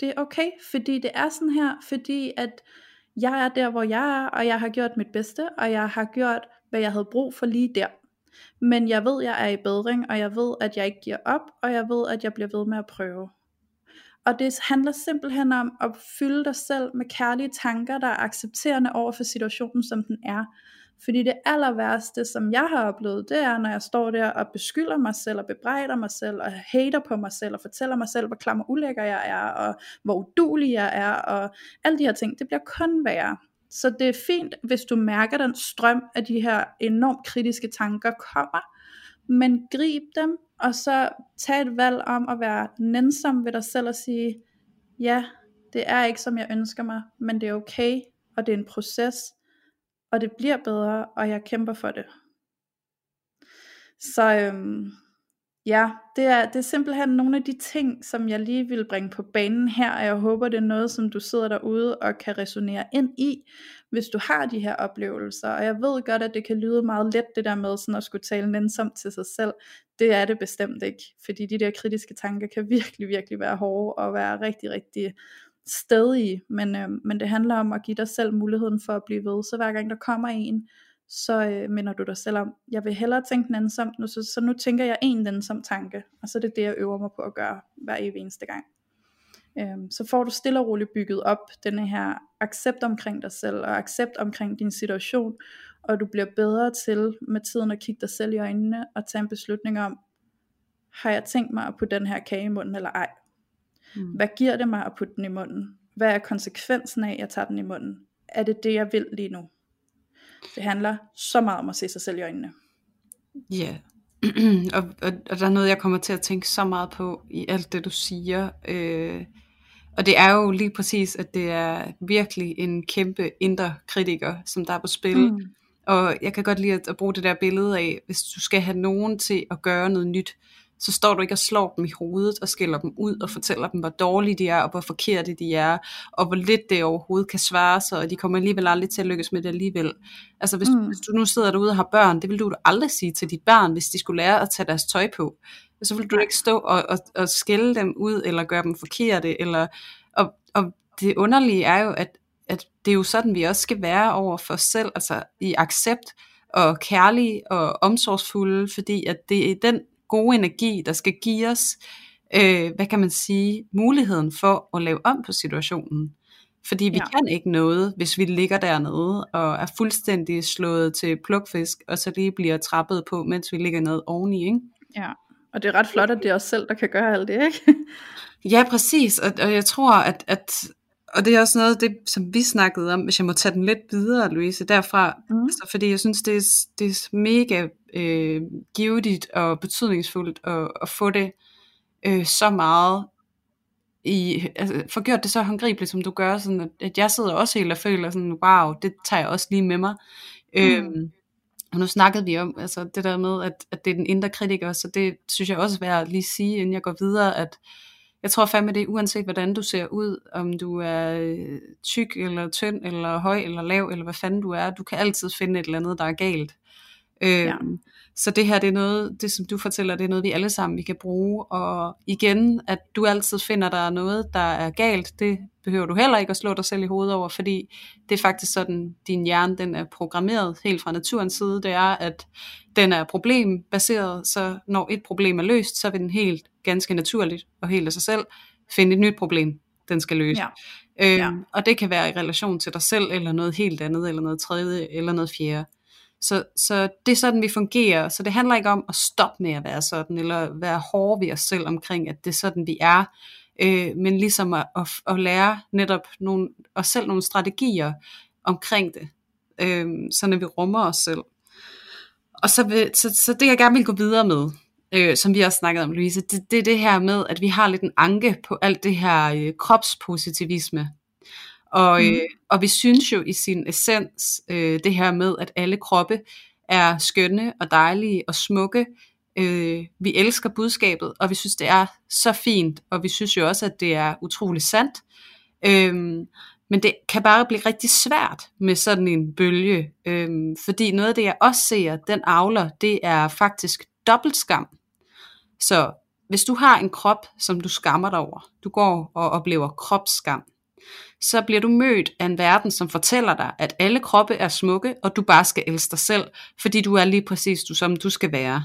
Det er okay, fordi det er sådan her, fordi at jeg er der, hvor jeg er, og jeg har gjort mit bedste, og jeg har gjort hvad jeg havde brug for lige der. Men jeg ved, jeg er i bedring, og jeg ved, at jeg ikke giver op, og jeg ved, at jeg bliver ved med at prøve. Og det handler simpelthen om at fylde dig selv med kærlige tanker, der er accepterende over for situationen, som den er. Fordi det aller værste, som jeg har oplevet, det er, når jeg står der og beskylder mig selv, og bebrejder mig selv, og hater på mig selv, og fortæller mig selv, hvor klam og ulækker jeg er, og hvor udulig jeg er, og alle de her ting, det bliver kun værre. Så det er fint, hvis du mærker den strøm af de her enormt kritiske tanker kommer, men grib dem, og så tag et valg om at være nænsom ved dig selv og sige, ja, det er ikke som jeg ønsker mig, men det er okay, og det er en proces, og det bliver bedre, og jeg kæmper for det. Så øhm, ja, det er, det er simpelthen nogle af de ting, som jeg lige vil bringe på banen her, og jeg håber, det er noget, som du sidder derude og kan resonere ind i, hvis du har de her oplevelser. Og jeg ved godt, at det kan lyde meget let, det der med sådan at skulle tale nænsomt til sig selv. Det er det bestemt ikke, fordi de der kritiske tanker kan virkelig, virkelig være hårde og være rigtig, rigtig stedige, men, øh, men det handler om at give dig selv muligheden for at blive ved, så hver gang der kommer en, så øh, minder du dig selv om, jeg vil hellere tænke nænsomt nu, så, så nu tænker jeg en nænsom tanke, og så er det det, jeg øver mig på at gøre hver evig eneste gang. Øhm, så får du stille og roligt bygget op denne her accept omkring dig selv, og accept omkring din situation, og du bliver bedre til med tiden at kigge dig selv i øjnene, og tage en beslutning om, har jeg tænkt mig at putte den her kage i munden eller ej? Mm. Hvad giver det mig at putte den i munden? Hvad er konsekvensen af, at jeg tager den i munden? Er det det, jeg vil lige nu? Det handler så meget om at se sig selv i øjnene. Ja, <clears throat> og, og, og der er noget, jeg kommer til at tænke så meget på i alt det, du siger. Øh, og det er jo lige præcis, at det er virkelig en kæmpe indre kritiker, som der er på spil. Mm. Og jeg kan godt lide at, at bruge det der billede af, hvis du skal have nogen til at gøre noget nyt, så står du ikke og slår dem i hovedet og skælder dem ud og fortæller dem, hvor dårlige de er, og hvor forkerte de er, og hvor lidt det overhovedet kan svare sig, og de kommer alligevel aldrig til at lykkes med det alligevel. Altså hvis, mm. hvis du nu sidder derude og har børn, det vil du aldrig sige til dit børn, hvis de skulle lære at tage deres tøj på. Så vil du ikke stå og, og, og skælde dem ud, eller gøre dem forkerte, eller, og, og det underlige er jo, at, at det er jo sådan, vi også skal være over for os selv, altså i accept, og kærlige og omsorgsfulde, fordi at det er den gode energi, der skal give os, øh, hvad kan man sige, muligheden for at lave om på situationen. Fordi vi ja. kan ikke noget, hvis vi ligger dernede og er fuldstændig slået til plukfisk, og så lige bliver trappet på, mens vi ligger noget oveni. Ikke? Ja, og det er ret flot, at det er os selv, der kan gøre alt det, ikke? ja, præcis. Og, og jeg tror, at, at og det er også noget det, som vi snakkede om, hvis jeg må tage den lidt videre, Louise, derfra. Mm. Altså, fordi jeg synes, det er, det er mega øh, givetigt og betydningsfuldt at, at få det øh, så meget i, altså, få gjort det så håndgribeligt, som du gør, sådan at, at jeg sidder også helt og føler sådan, wow, det tager jeg også lige med mig. Mm. Øhm, og nu snakkede vi om altså, det der med, at, at det er den indre kritiker, så det synes jeg også er værd at lige sige, inden jeg går videre, at jeg tror fandme det, uanset hvordan du ser ud, om du er øh, tyk eller tynd, eller høj eller lav, eller hvad fanden du er, du kan altid finde et eller andet, der er galt. Ja. Øhm, så det her, det er noget, det som du fortæller, det er noget, vi alle sammen vi kan bruge. Og igen, at du altid finder, der er noget, der er galt, det behøver du heller ikke at slå dig selv i hovedet over, fordi det er faktisk sådan, din hjerne den er programmeret helt fra naturens side. Det er, at den er problembaseret, så når et problem er løst, så vil den helt ganske naturligt og helt af sig selv finde et nyt problem, den skal løse. Ja. Øhm, ja. Og det kan være i relation til dig selv, eller noget helt andet, eller noget tredje, eller noget fjerde. Så, så det er sådan, vi fungerer. Så det handler ikke om at stoppe med at være sådan, eller være hårde ved os selv omkring, at det er sådan, vi er. Øh, men ligesom at, at, at lære netop nogle, os selv nogle strategier omkring det, øh, så når vi rummer os selv. Og så, vil, så, så det jeg gerne vil gå videre med, øh, som vi også snakket om, Louise, det, det er det her med, at vi har lidt en anke på alt det her øh, kropspositivisme, og, mm. øh, og vi synes jo i sin essens øh, det her med, at alle kroppe er skønne og dejlige og smukke. Øh, vi elsker budskabet, og vi synes, det er så fint, og vi synes jo også, at det er utrolig sandt. Øh, men det kan bare blive rigtig svært med sådan en bølge, øh, fordi noget af det, jeg også ser, den avler, det er faktisk dobbelt skam. Så hvis du har en krop, som du skammer dig over, du går og oplever kropsskam, så bliver du mødt af en verden, som fortæller dig, at alle kroppe er smukke, og du bare skal elske dig selv, fordi du er lige præcis du, som du skal være.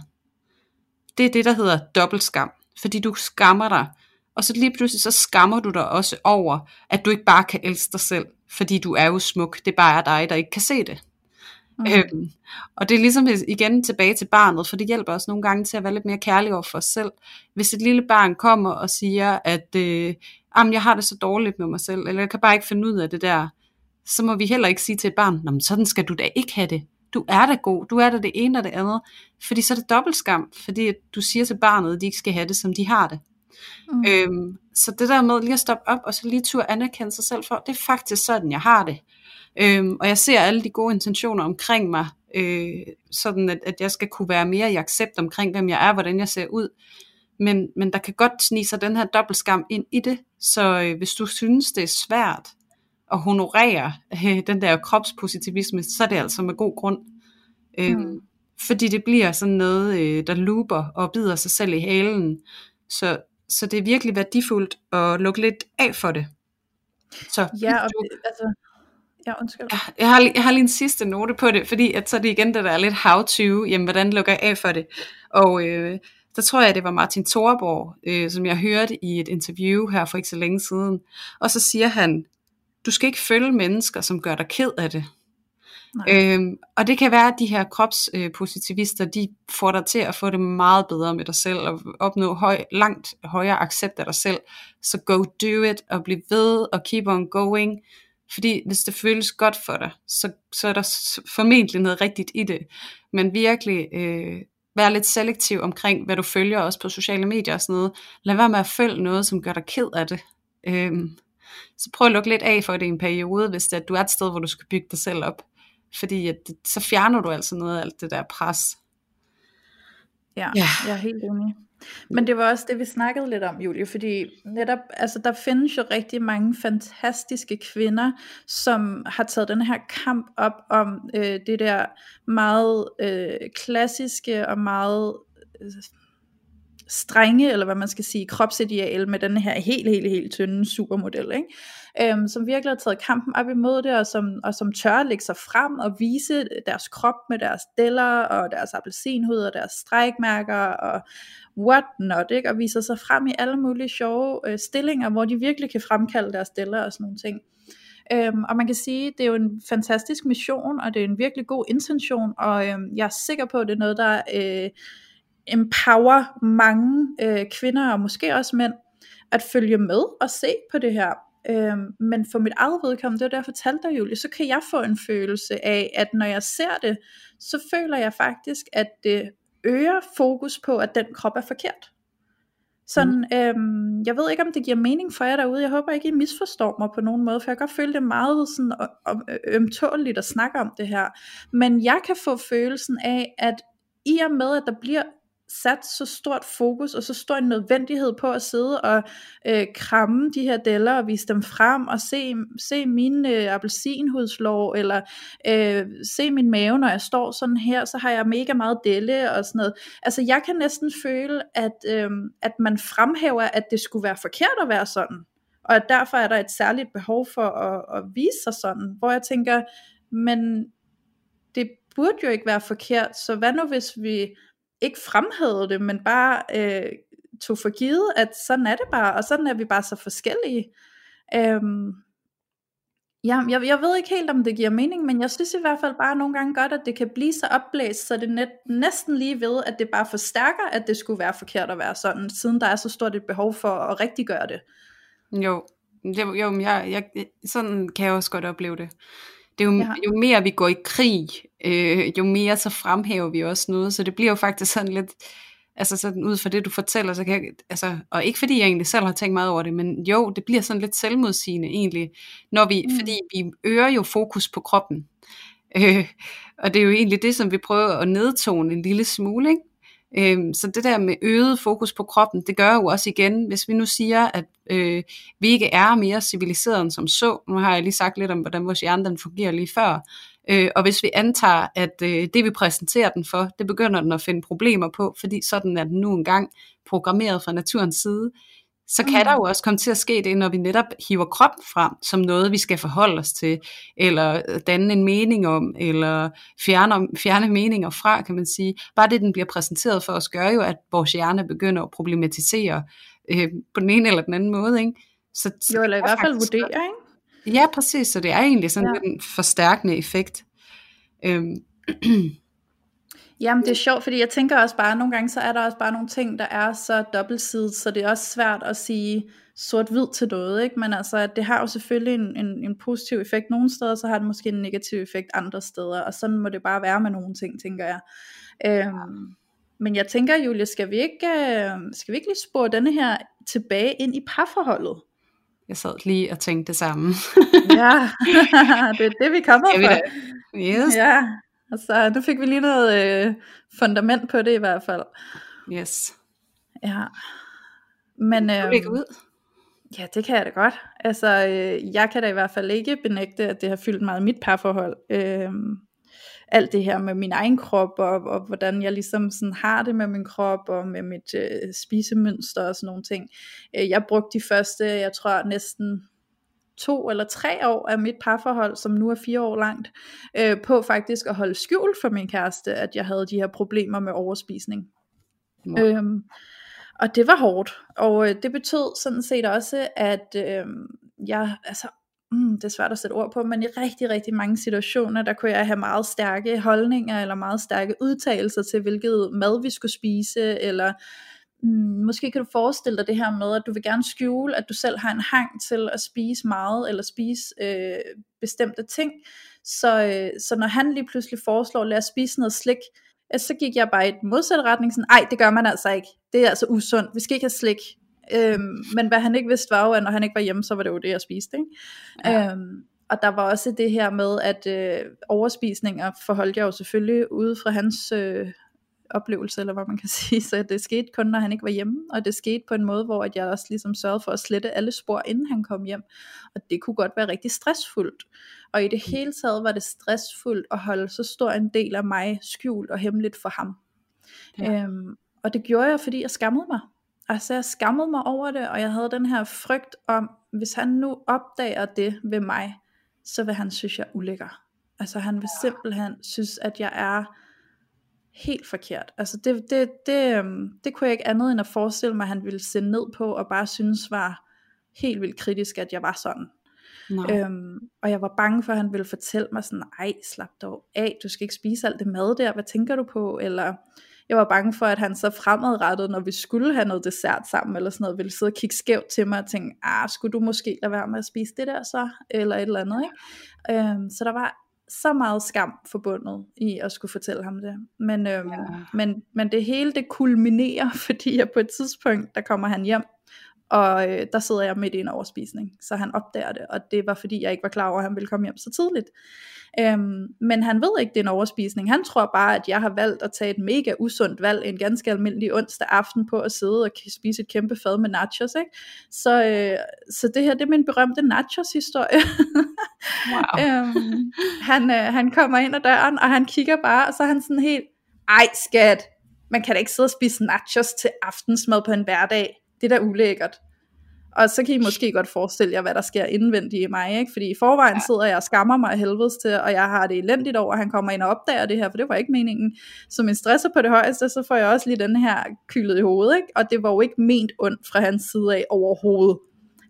Det er det, der hedder dobbeltskam, fordi du skammer dig, og så lige pludselig så skammer du dig også over, at du ikke bare kan elske dig selv, fordi du er jo smuk, det bare er dig, der ikke kan se det. Mm. Øhm, og det er ligesom igen tilbage til barnet, for det hjælper os nogle gange til at være lidt mere kærlige over for os selv. Hvis et lille barn kommer og siger, at øh, jeg har det så dårligt med mig selv, eller jeg kan bare ikke finde ud af det der, så må vi heller ikke sige til et barn, Nå, men sådan skal du da ikke have det. Du er da god, du er da det ene og det andet. Fordi så er det dobbelt skam, fordi du siger til barnet, at de ikke skal have det, som de har det. Mm. Øhm, så det der med lige at stoppe op, og så lige turde anerkende sig selv for, det er faktisk sådan, jeg har det. Øhm, og jeg ser alle de gode intentioner omkring mig, øh, sådan at, at jeg skal kunne være mere i accept omkring, hvem jeg er, hvordan jeg ser ud. Men, men der kan godt snige sig den her dobbeltskam ind i det, så øh, hvis du synes, det er svært at honorere øh, den der kropspositivisme, så er det altså med god grund. Øh, mm. Fordi det bliver sådan noget, øh, der looper og bider sig selv i halen. Så, så det er virkelig værdifuldt at lukke lidt af for det. Så, ja, og altså, Ja, undskyld. Jeg har, jeg har lige en sidste note på det, fordi at så er det igen det der er lidt how to, jamen hvordan lukker jeg af for det? Og øh, der tror jeg, det var Martin Thorborg, øh, som jeg hørte i et interview her for ikke så længe siden. Og så siger han, du skal ikke følge mennesker, som gør dig ked af det. Øhm, og det kan være, at de her kropspositivister, øh, de får dig til at få det meget bedre med dig selv, og opnå høj, langt højere accept af dig selv. Så go do it, og bliv ved, og keep on going. Fordi hvis det føles godt for dig, så, så er der formentlig noget rigtigt i det. Men virkelig øh, være lidt selektiv omkring, hvad du følger også på sociale medier og sådan noget. Lad være med at følge noget, som gør dig ked af det. Øhm, så prøv at lukke lidt af for det i en periode, hvis det, at du er et sted, hvor du skal bygge dig selv op. Fordi at, så fjerner du altså noget af alt det der pres. Ja, ja. jeg er helt enig. Men det var også det, vi snakkede lidt om, Julie, fordi netop, altså der findes jo rigtig mange fantastiske kvinder, som har taget den her kamp op om øh, det der meget øh, klassiske og meget øh, strenge, eller hvad man skal sige, kropsideal med den her helt, helt, helt tynde supermodel, ikke? Øhm, som virkelig har taget kampen op imod det, og som, og som tør at lægge sig frem og vise deres krop med deres deller, og deres appelsinhud, og deres strækmærker, og what not, ikke? og viser sig frem i alle mulige sjove øh, stillinger, hvor de virkelig kan fremkalde deres deller og sådan nogle ting. Øhm, og man kan sige, det er jo en fantastisk mission, og det er en virkelig god intention, og øhm, jeg er sikker på, at det er noget, der øh, empower mange øh, kvinder og måske også mænd at følge med og se på det her. Øhm, men for mit eget vedkommende, det var derfor fortalte dig Julie, så kan jeg få en følelse af, at når jeg ser det, så føler jeg faktisk, at det øger fokus på, at den krop er forkert. Sådan, mm. øhm, jeg ved ikke om det giver mening for jer derude, jeg håber ikke I misforstår mig på nogen måde, for jeg kan godt føle det meget sådan ømtåligt at snakke om det her, men jeg kan få følelsen af, at i og med at der bliver sat så stort fokus og så stor en nødvendighed på at sidde og øh, kramme de her deller og vise dem frem og se, se min øh, appelsinhudslår eller øh, se min mave når jeg står sådan her så har jeg mega meget delle og sådan noget. Altså jeg kan næsten føle at, øh, at man fremhæver at det skulle være forkert at være sådan og at derfor er der et særligt behov for at, at vise sig sådan hvor jeg tænker men det burde jo ikke være forkert så hvad nu hvis vi ikke fremhævede det, men bare øh, tog for givet, at sådan er det bare, og sådan er vi bare så forskellige. Øhm, ja, jeg, jeg ved ikke helt, om det giver mening, men jeg synes i hvert fald bare nogle gange godt, at det kan blive så opblæst, så det net, næsten lige ved, at det bare forstærker, at det skulle være forkert at være sådan, siden der er så stort et behov for at rigtig gøre det. Jo, jo, jo jeg, jeg, sådan kan jeg også godt opleve det. Det er jo, ja. jo mere vi går i krig, øh, jo mere så fremhæver vi også noget, så det bliver jo faktisk sådan lidt, altså sådan ud fra det du fortæller, så kan jeg, altså, og ikke fordi jeg egentlig selv har tænkt meget over det, men jo, det bliver sådan lidt selvmodsigende egentlig, når vi, mm. fordi vi øger jo fokus på kroppen, øh, og det er jo egentlig det, som vi prøver at nedtone en lille smule, ikke? Øhm, så det der med øget fokus på kroppen, det gør jo også igen, hvis vi nu siger, at øh, vi ikke er mere civiliseret end som så, nu har jeg lige sagt lidt om, hvordan vores hjerne den fungerer lige før, øh, og hvis vi antager, at øh, det vi præsenterer den for, det begynder den at finde problemer på, fordi sådan er den nu engang programmeret fra naturens side, så kan mm. der jo også komme til at ske det, når vi netop hiver kroppen frem som noget, vi skal forholde os til, eller danne en mening om, eller fjerne, fjerne meninger fra, kan man sige. Bare det, den bliver præsenteret for os, gør jo, at vores hjerne begynder at problematisere øh, på den ene eller den anden måde. Ikke? Så, jo, eller i hvert fald vurdere, ikke? Ja, præcis, så det er egentlig sådan ja. en forstærkende effekt. Øhm. <clears throat> Jamen det er sjovt, fordi jeg tænker også bare, at nogle gange så er der også bare nogle ting, der er så dobbeltsidigt, så det er også svært at sige sort-hvid til noget, ikke? men altså det har jo selvfølgelig en, en, en positiv effekt nogle steder, så har det måske en negativ effekt andre steder, og sådan må det bare være med nogle ting, tænker jeg. Øhm, men jeg tænker, Julie, skal vi ikke, øh, skal vi ikke lige spore denne her tilbage ind i parforholdet? Jeg sad lige og tænkte det samme. ja, <laughs> det er det, vi kommer fra. Yes. Ja, Altså, nu fik vi lige noget øh, fundament på det i hvert fald. Yes. Ja. Men, øh, det ud. Ja, det kan jeg da godt. Altså, øh, jeg kan da i hvert fald ikke benægte, at det har fyldt meget mit parforhold. Øh, alt det her med min egen krop, og, og hvordan jeg ligesom sådan har det med min krop, og med mit øh, spisemønster og sådan nogle ting. Øh, jeg brugte de første, jeg tror næsten to eller tre år af mit parforhold, som nu er fire år langt, øh, på faktisk at holde skjul for min kæreste, at jeg havde de her problemer med overspisning. Ja. Øhm, og det var hårdt, og øh, det betød sådan set også, at øh, jeg, altså, mm, det er svært at sætte ord på, men i rigtig, rigtig mange situationer, der kunne jeg have meget stærke holdninger, eller meget stærke udtalelser til, hvilket mad vi skulle spise, eller Mm, måske kan du forestille dig det her med, at du vil gerne skjule, at du selv har en hang til at spise meget, eller spise øh, bestemte ting. Så, øh, så når han lige pludselig foreslår, lad os spise noget slik, øh, så gik jeg bare i den modsatte retning, sådan, ej, det gør man altså ikke. Det er altså usundt. Vi skal ikke have slik. Øhm, men hvad han ikke vidste var jo, at når han ikke var hjemme, så var det jo det, jeg spiste. Ikke? Ja. Øhm, og der var også det her med, at øh, overspisninger forholdt jeg jo selvfølgelig ude fra hans øh, oplevelse, eller hvad man kan <laughs> sige. Så det skete kun, når han ikke var hjemme, og det skete på en måde, hvor at jeg også ligesom sørgede for at slette alle spor, inden han kom hjem. Og det kunne godt være rigtig stressfuldt. Og i det mm. hele taget var det stressfuldt at holde så stor en del af mig skjult og hemmeligt for ham. Ja. Øhm, og det gjorde jeg, fordi jeg skammede mig. Altså jeg skammede mig over det, og jeg havde den her frygt om, hvis han nu opdager det ved mig, så vil han synes, jeg er ulækker. Altså han vil simpelthen synes, at jeg er helt forkert. Altså det, det, det, øhm, det kunne jeg ikke andet end at forestille mig, at han ville se ned på, og bare synes var helt vildt kritisk, at jeg var sådan. Øhm, og jeg var bange for, at han ville fortælle mig sådan, ej, slap dog af, du skal ikke spise alt det mad der, hvad tænker du på? Eller jeg var bange for, at han så fremadrettet, når vi skulle have noget dessert sammen, eller sådan noget, ville sidde og kigge skævt til mig og tænke, ah, skulle du måske lade være med at spise det der så, eller et eller andet, ikke? Øhm, så der var så meget skam forbundet i at skulle fortælle ham det. Men, øhm, ja. men, men det hele det kulminerer, <laughs> fordi jeg på et tidspunkt, der kommer han hjem, og øh, der sidder jeg midt i en overspisning, så han opdager det, og det var fordi jeg ikke var klar over, at han ville komme hjem så tidligt. Øhm, men han ved ikke, det er en overspisning. Han tror bare, at jeg har valgt at tage et mega usundt valg en ganske almindelig onsdag aften på at sidde og spise et kæmpe fad med nachos. Ikke? Så, øh, så det her, det er min berømte nachos-historie. wow. <laughs> øhm, han, øh, han kommer ind ad døren, og han kigger bare, og så er han sådan helt, ej skat, man kan da ikke sidde og spise nachos til aftensmad på en hverdag. Det er da ulækkert. Og så kan I måske godt forestille jer, hvad der sker indvendigt i mig, ikke? Fordi i forvejen sidder jeg og skammer mig helvedes til, og jeg har det elendigt over, at han kommer ind og opdager det her, for det var ikke meningen. Så min stresser på det højeste, så får jeg også lige den her kyldet i hovedet, ikke? Og det var jo ikke ment ondt fra hans side af overhovedet.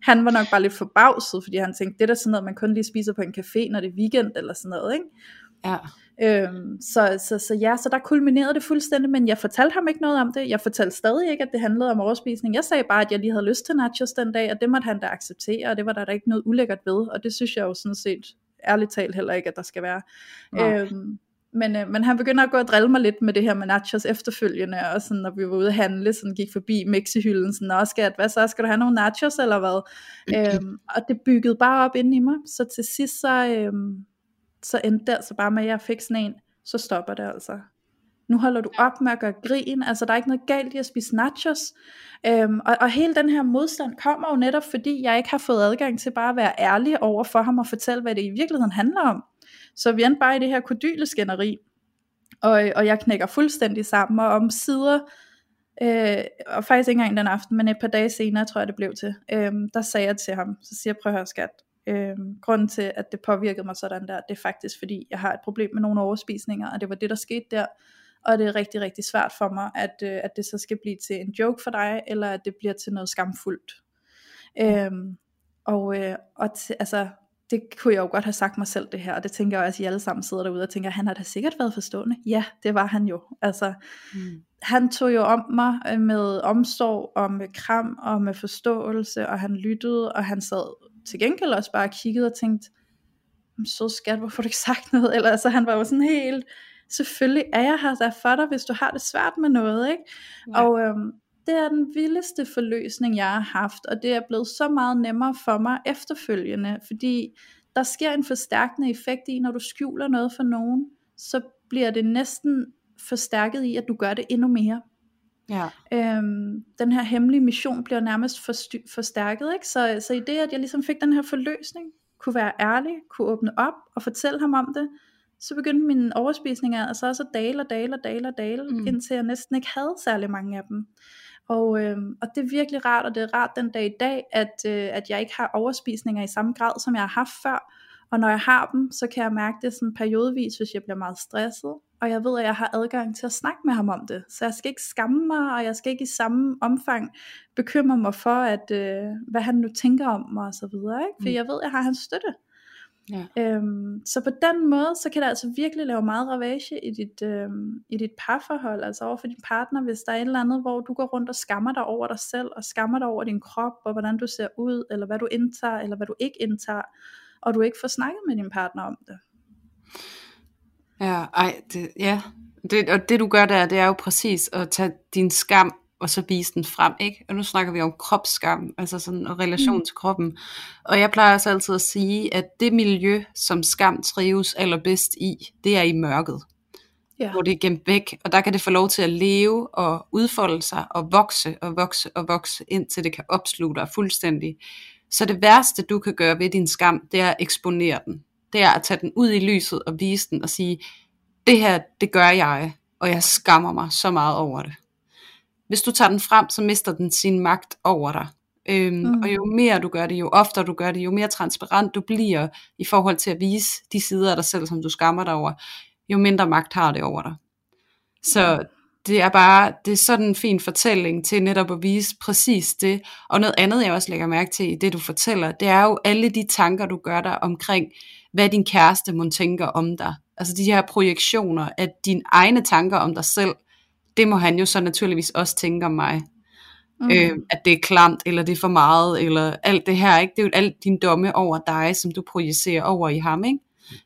Han var nok bare lidt forbavset, fordi han tænkte, det er da sådan noget, man kun lige spiser på en café, når det er weekend eller sådan noget, ikke? Ja. Øhm, så, så, så ja, så der kulminerede det fuldstændig, men jeg fortalte ham ikke noget om det. Jeg fortalte stadig ikke, at det handlede om overspisning. Jeg sagde bare, at jeg lige havde lyst til nachos den dag, og det måtte han da acceptere, og det var der da ikke noget ulækkert ved, og det synes jeg jo sådan set ærligt talt heller ikke, at der skal være. Øhm, men, øh, men han begynder at gå og drille mig lidt med det her med nachos efterfølgende, og sådan, når vi var ude at handle, sådan gik forbi mixihylden, sådan, Nå skat, hvad så, skal du have nogle nachos, eller hvad? <clears throat> øhm, og det byggede bare op inde i mig, så til sidst så, øhm, så endte det altså bare med, at jeg fik sådan en, så stopper det altså. Nu holder du op med at gøre grin, altså der er ikke noget galt i at spise nachos. Øhm, og, og hele den her modstand kommer jo netop, fordi jeg ikke har fået adgang til bare at være ærlig over for ham og fortælle, hvad det i virkeligheden handler om. Så vi endte bare i det her kodyleskænderi, og, og jeg knækker fuldstændig sammen, og om sider øh, og faktisk ikke engang den aften, men et par dage senere, tror jeg det blev til, øh, der sagde jeg til ham, så siger jeg, prøv at høre skat, øh, grunden til, at det påvirkede mig sådan der, det er faktisk fordi, jeg har et problem med nogle overspisninger, og det var det, der skete der, og det er rigtig, rigtig svært for mig, at, øh, at det så skal blive til en joke for dig, eller at det bliver til noget skamfuldt. Øh, og øh, og t- altså, det kunne jeg jo godt have sagt mig selv det her, og det tænker jeg også, at I alle sammen sidder derude og tænker, han har da sikkert været forstående. Ja, det var han jo. Altså, mm. han tog jo om mig øh, med omsorg og med kram og med forståelse, og han lyttede, og han sad til gengæld også bare og kiggede og tænkte, så skat, hvorfor du ikke sagt noget? Eller altså, han var jo sådan helt, selvfølgelig er jeg her der for dig, hvis du har det svært med noget, ikke? Ja. Og øhm, det er den vildeste forløsning, jeg har haft, og det er blevet så meget nemmere for mig efterfølgende, fordi der sker en forstærkende effekt i, når du skjuler noget for nogen, så bliver det næsten forstærket i, at du gør det endnu mere. Ja. Øhm, den her hemmelige mission bliver nærmest forsty- forstærket, ikke? Så, så i det, at jeg ligesom fik den her forløsning, kunne være ærlig, kunne åbne op og fortælle ham om det, så begyndte mine overspisninger altså også at dale og dale og dale og dale, mm. indtil jeg næsten ikke havde særlig mange af dem. Og, øh, og det er virkelig rart, og det er rart den dag i dag, at, øh, at jeg ikke har overspisninger i samme grad, som jeg har haft før. Og når jeg har dem, så kan jeg mærke det sådan periodevis, hvis jeg bliver meget stresset. Og jeg ved, at jeg har adgang til at snakke med ham om det. Så jeg skal ikke skamme mig, og jeg skal ikke i samme omfang bekymre mig for, at, øh, hvad han nu tænker om mig og så videre. Ikke? For mm. jeg ved, at jeg har hans støtte. Ja. Øhm, så på den måde, så kan det altså virkelig lave meget ravage i dit, øhm, i dit parforhold, altså over for din partner, hvis der er et eller andet, hvor du går rundt og skammer dig over dig selv, og skammer dig over din krop, og hvordan du ser ud, eller hvad du indtager, eller hvad du ikke indtager, og du ikke får snakket med din partner om det. Ja, ej, det, ja. Det, og det du gør der, det er jo præcis at tage din skam og så vise den frem, ikke? Og nu snakker vi om kropsskam, altså sådan en relation mm. til kroppen. Og jeg plejer også altid at sige, at det miljø, som skam trives allerbedst i, det er i mørket. Ja. Hvor det er gemt væk, og der kan det få lov til at leve og udfolde sig og vokse og vokse og vokse, indtil det kan opsluge dig fuldstændig. Så det værste, du kan gøre ved din skam, det er at eksponere den. Det er at tage den ud i lyset og vise den og sige, det her, det gør jeg, og jeg skammer mig så meget over det hvis du tager den frem, så mister den sin magt over dig. Øhm, mm. Og jo mere du gør det, jo oftere du gør det, jo mere transparent du bliver i forhold til at vise de sider af dig selv, som du skammer dig over, jo mindre magt har det over dig. Så det er bare, det er sådan en fin fortælling til netop at vise præcis det. Og noget andet, jeg også lægger mærke til i det, du fortæller, det er jo alle de tanker, du gør dig omkring, hvad din kæreste må tænke om dig. Altså de her projektioner af dine egne tanker om dig selv, det må han jo så naturligvis også tænke om mig. Mm. Øh, at det er klamt, eller det er for meget, eller alt det her, ikke? Det er jo alt din domme over dig, som du projicerer over i ham, ikke?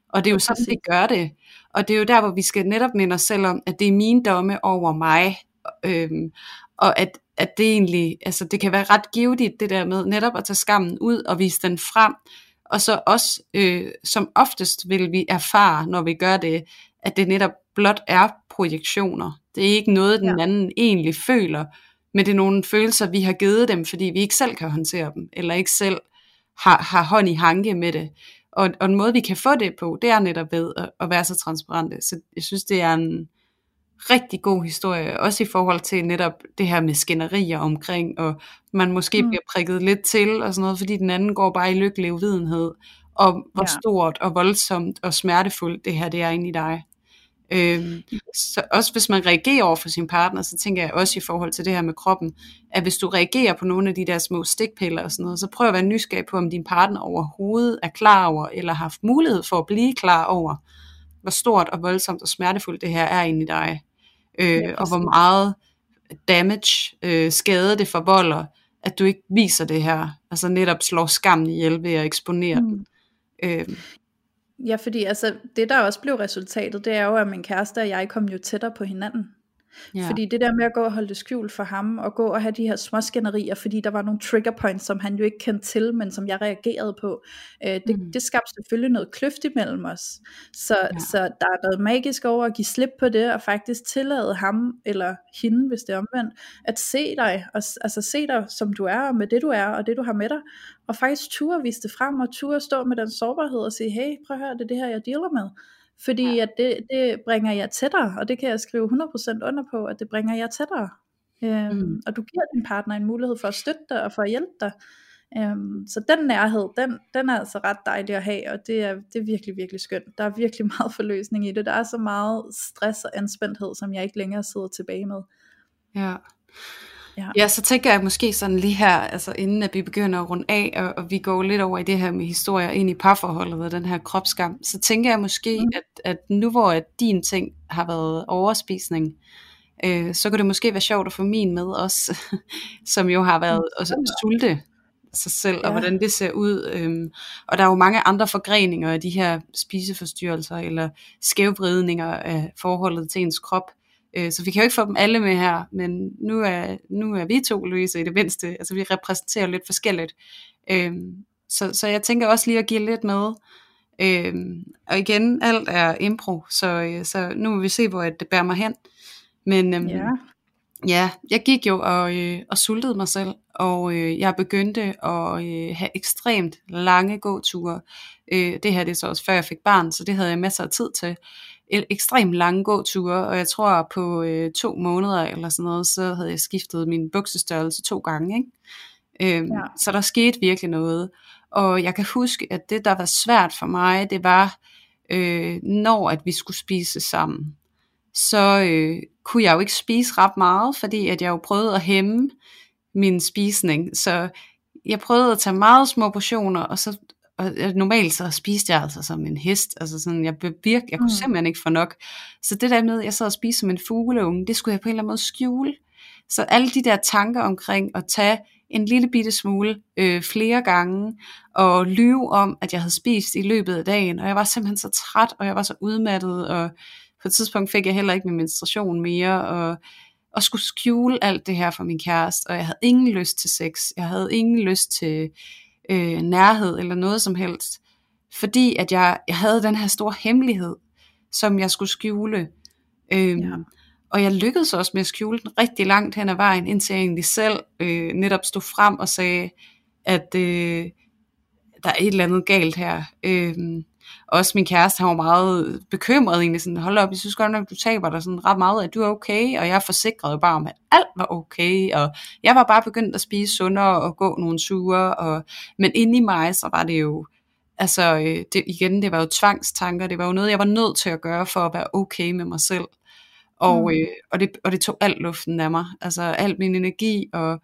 Og det er jo sådan, det gør det. Og det er jo der, hvor vi skal netop minde os selv om, at det er min domme over mig, øhm, og at, at det egentlig, altså det kan være ret givetigt, det der med netop at tage skammen ud og vise den frem, og så også, øh, som oftest vil vi erfare, når vi gør det, at det netop blot er projektioner. Det er ikke noget, den ja. anden egentlig føler, men det er nogle følelser, vi har givet dem, fordi vi ikke selv kan håndtere dem, eller ikke selv har, har hånd i hanke med det. Og, og en måde, vi kan få det på, det er netop ved at, at være så transparente. Så jeg synes, det er en rigtig god historie, også i forhold til netop det her med skænderier omkring, og man måske mm. bliver prikket lidt til, og sådan noget, fordi den anden går bare i lykkelig uvidenhed, og hvor ja. stort og voldsomt og smertefuldt det her det er inde i dig. Øhm, så også hvis man reagerer over for sin partner, så tænker jeg også i forhold til det her med kroppen, at hvis du reagerer på nogle af de der små stikpiller og sådan noget, så prøv at være nysgerrig på, om din partner overhovedet er klar over, eller har haft mulighed for at blive klar over, hvor stort og voldsomt og smertefuldt det her er inde i dig. Øh, ja, og hvor meget damage, øh, skade det forvolder, at du ikke viser det her, altså netop slår skammen ihjel ved at eksponere mm. den. Øh, Ja, fordi altså, det der også blev resultatet, det er jo, at min kæreste og jeg kom jo tættere på hinanden. Ja. Fordi det der med at gå og holde det skjult for ham, og gå og have de her små skænderier, fordi der var nogle trigger points, som han jo ikke kendte til, men som jeg reagerede på, øh, det, mm. det skabte selvfølgelig noget kløft imellem os. Så, ja. så der er noget magisk over at give slip på det, og faktisk tillade ham, eller hende, hvis det er omvendt, at se dig, og, altså se dig som du er, og med det du er, og det du har med dig, og faktisk turde vise det frem, og turde stå med den sårbarhed og sige, hey, prøv at høre, det er det her, jeg dealer med. Fordi ja. at det, det bringer jeg tættere, og det kan jeg skrive 100% under på, at det bringer jeg tættere. Øhm, mm. Og du giver din partner en mulighed for at støtte dig og for at hjælpe dig. Øhm, så den nærhed, den, den er altså ret dejlig at have, og det er, det er virkelig, virkelig skønt. Der er virkelig <laughs> meget forløsning i det. Der er så meget stress og anspændthed, som jeg ikke længere sidder tilbage med. Ja. Ja. ja, så tænker jeg måske sådan lige her, altså inden at vi begynder at runde af, og, og vi går lidt over i det her med historier ind i parforholdet og den her kropsskam, så tænker jeg måske, mm. at, at nu hvor at din ting har været overspisning, øh, så kunne det måske være sjovt at få min med også, <laughs> som jo har været mm. også, sulte sig selv, ja. og hvordan det ser ud. Øhm, og der er jo mange andre forgreninger af de her spiseforstyrrelser, eller skævvridninger af forholdet til ens krop, Øh, så vi kan jo ikke få dem alle med her, men nu er, nu er vi to, Louise, i det mindste. Altså vi repræsenterer lidt forskelligt. Øh, så, så jeg tænker også lige at give lidt med. Øh, og igen, alt er impro, så, øh, så nu må vi se, hvor det bærer mig hen. Men øhm, ja. ja, jeg gik jo og, øh, og sultede mig selv, og øh, jeg begyndte at øh, have ekstremt lange gåture. Øh, det her det er så også før jeg fik barn, så det havde jeg masser af tid til ekstremt lange gåture, og jeg tror på øh, to måneder eller sådan noget, så havde jeg skiftet min buksestørrelse to gange. Ikke? Øhm, ja. Så der skete virkelig noget. Og jeg kan huske, at det, der var svært for mig, det var, øh, når at vi skulle spise sammen, så øh, kunne jeg jo ikke spise ret meget, fordi at jeg jo prøvede at hæmme min spisning. Så jeg prøvede at tage meget små portioner, og så og normalt så spiste jeg altså som en hest, altså sådan, jeg blev virke, jeg kunne mm. simpelthen ikke få nok. Så det der med, at jeg sad og spiste som en fugleunge, det skulle jeg på en eller anden måde skjule. Så alle de der tanker omkring at tage en lille bitte smule øh, flere gange, og lyve om, at jeg havde spist i løbet af dagen, og jeg var simpelthen så træt, og jeg var så udmattet, og på et tidspunkt fik jeg heller ikke min menstruation mere, og, og skulle skjule alt det her for min kæreste, og jeg havde ingen lyst til sex, jeg havde ingen lyst til øh, nærhed eller noget som helst. Fordi at jeg, jeg havde den her store hemmelighed, som jeg skulle skjule. Øhm, ja. Og jeg lykkedes også med at skjule den rigtig langt hen ad vejen, indtil jeg egentlig selv øh, netop stod frem og sagde, at øh, der er et eller andet galt her. Øhm, også min kæreste, han var meget bekymret egentlig, sådan, hold op, jeg synes godt nok, du taber dig sådan ret meget, at du er okay, og jeg forsikrede bare om, at alt var okay, og jeg var bare begyndt at spise sundere og gå nogle sure, og, men inde i mig, så var det jo, altså øh, det, igen, det var jo tvangstanker, det var jo noget, jeg var nødt til at gøre for at være okay med mig selv, og, mm. øh, og, det, og det tog alt luften af mig, altså al min energi, og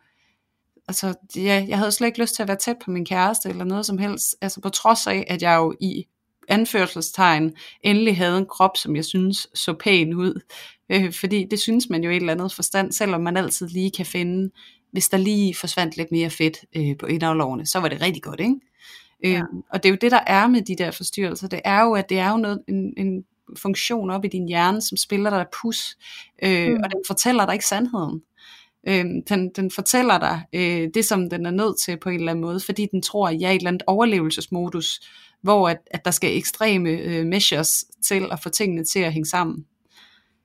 altså, ja, jeg havde slet ikke lyst til at være tæt på min kæreste, eller noget som helst, altså på trods af, at jeg jo i anførselstegn endelig havde en krop, som jeg synes så pæn ud. Øh, fordi det synes man jo i et eller andet forstand, selvom man altid lige kan finde, hvis der lige forsvandt lidt mere fedt øh, på indavlovene, så var det rigtig godt, ikke? Øh, ja. og det er jo det, der er med de der forstyrrelser. Det er jo, at det er jo noget, en, en funktion op i din hjerne, som spiller dig pus, øh, mm. og den fortæller dig ikke sandheden. Øh, den, den fortæller dig øh, det, som den er nødt til på en eller anden måde, fordi den tror, at jeg er i et eller andet overlevelsesmodus, hvor at, at der skal ekstreme øh, measures til at få tingene til at hænge sammen.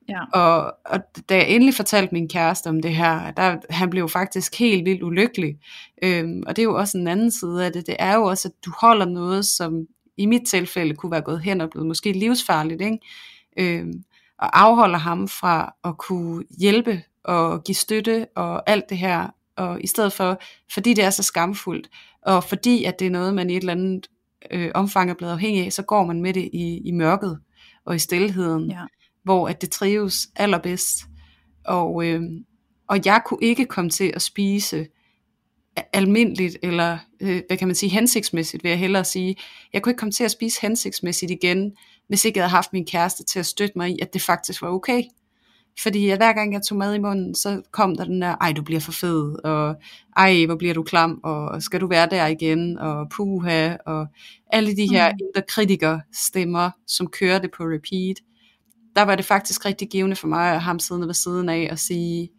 Ja. Og, og da jeg endelig fortalte min kæreste om det her, der, han blev faktisk helt vildt ulykkelig. Øhm, og det er jo også en anden side af det. Det er jo også, at du holder noget, som i mit tilfælde kunne være gået hen og blevet måske livsfarligt, ikke? Øhm, og afholder ham fra at kunne hjælpe og give støtte og alt det her, og i stedet for, fordi det er så skamfuldt, og fordi at det er noget, man i et eller andet øh, omfang er blevet afhængig af, så går man med det i, i mørket og i stillheden, ja. hvor at det trives allerbedst. Og, øh, og jeg kunne ikke komme til at spise almindeligt, eller øh, hvad kan man sige, hensigtsmæssigt, vil jeg hellere sige. Jeg kunne ikke komme til at spise hensigtsmæssigt igen, hvis ikke jeg havde haft min kæreste til at støtte mig i, at det faktisk var okay. Fordi hver gang jeg tog mad i munden, så kom der den der, ej du bliver for fed, og ej hvor bliver du klam, og skal du være der igen, og puha, og alle de her mm. indre kritiker stemmer, som kører det på repeat. Der var det faktisk rigtig givende for mig at ham siddende ved siden af og sige,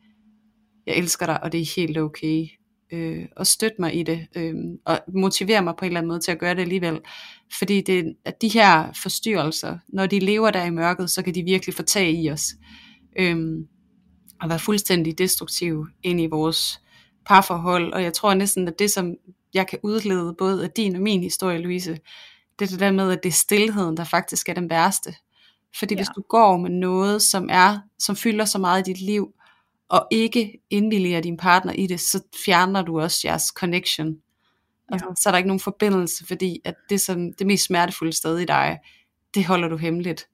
jeg elsker dig, og det er helt okay. Øh, og støtte mig i det, øh, og motivere mig på en eller anden måde til at gøre det alligevel. Fordi det, at de her forstyrrelser, når de lever der i mørket, så kan de virkelig få tag i os øhm, og være fuldstændig destruktiv ind i vores parforhold. Og jeg tror næsten, at det som jeg kan udlede både af din og min historie, Louise, det er det der med, at det er stillheden, der faktisk er den værste. Fordi ja. hvis du går med noget, som er, som fylder så meget i dit liv, og ikke indvilliger din partner i det, så fjerner du også jeres connection. Altså, ja. Så er der ikke nogen forbindelse, fordi at det, som, det mest smertefulde sted i dig, det holder du hemmeligt.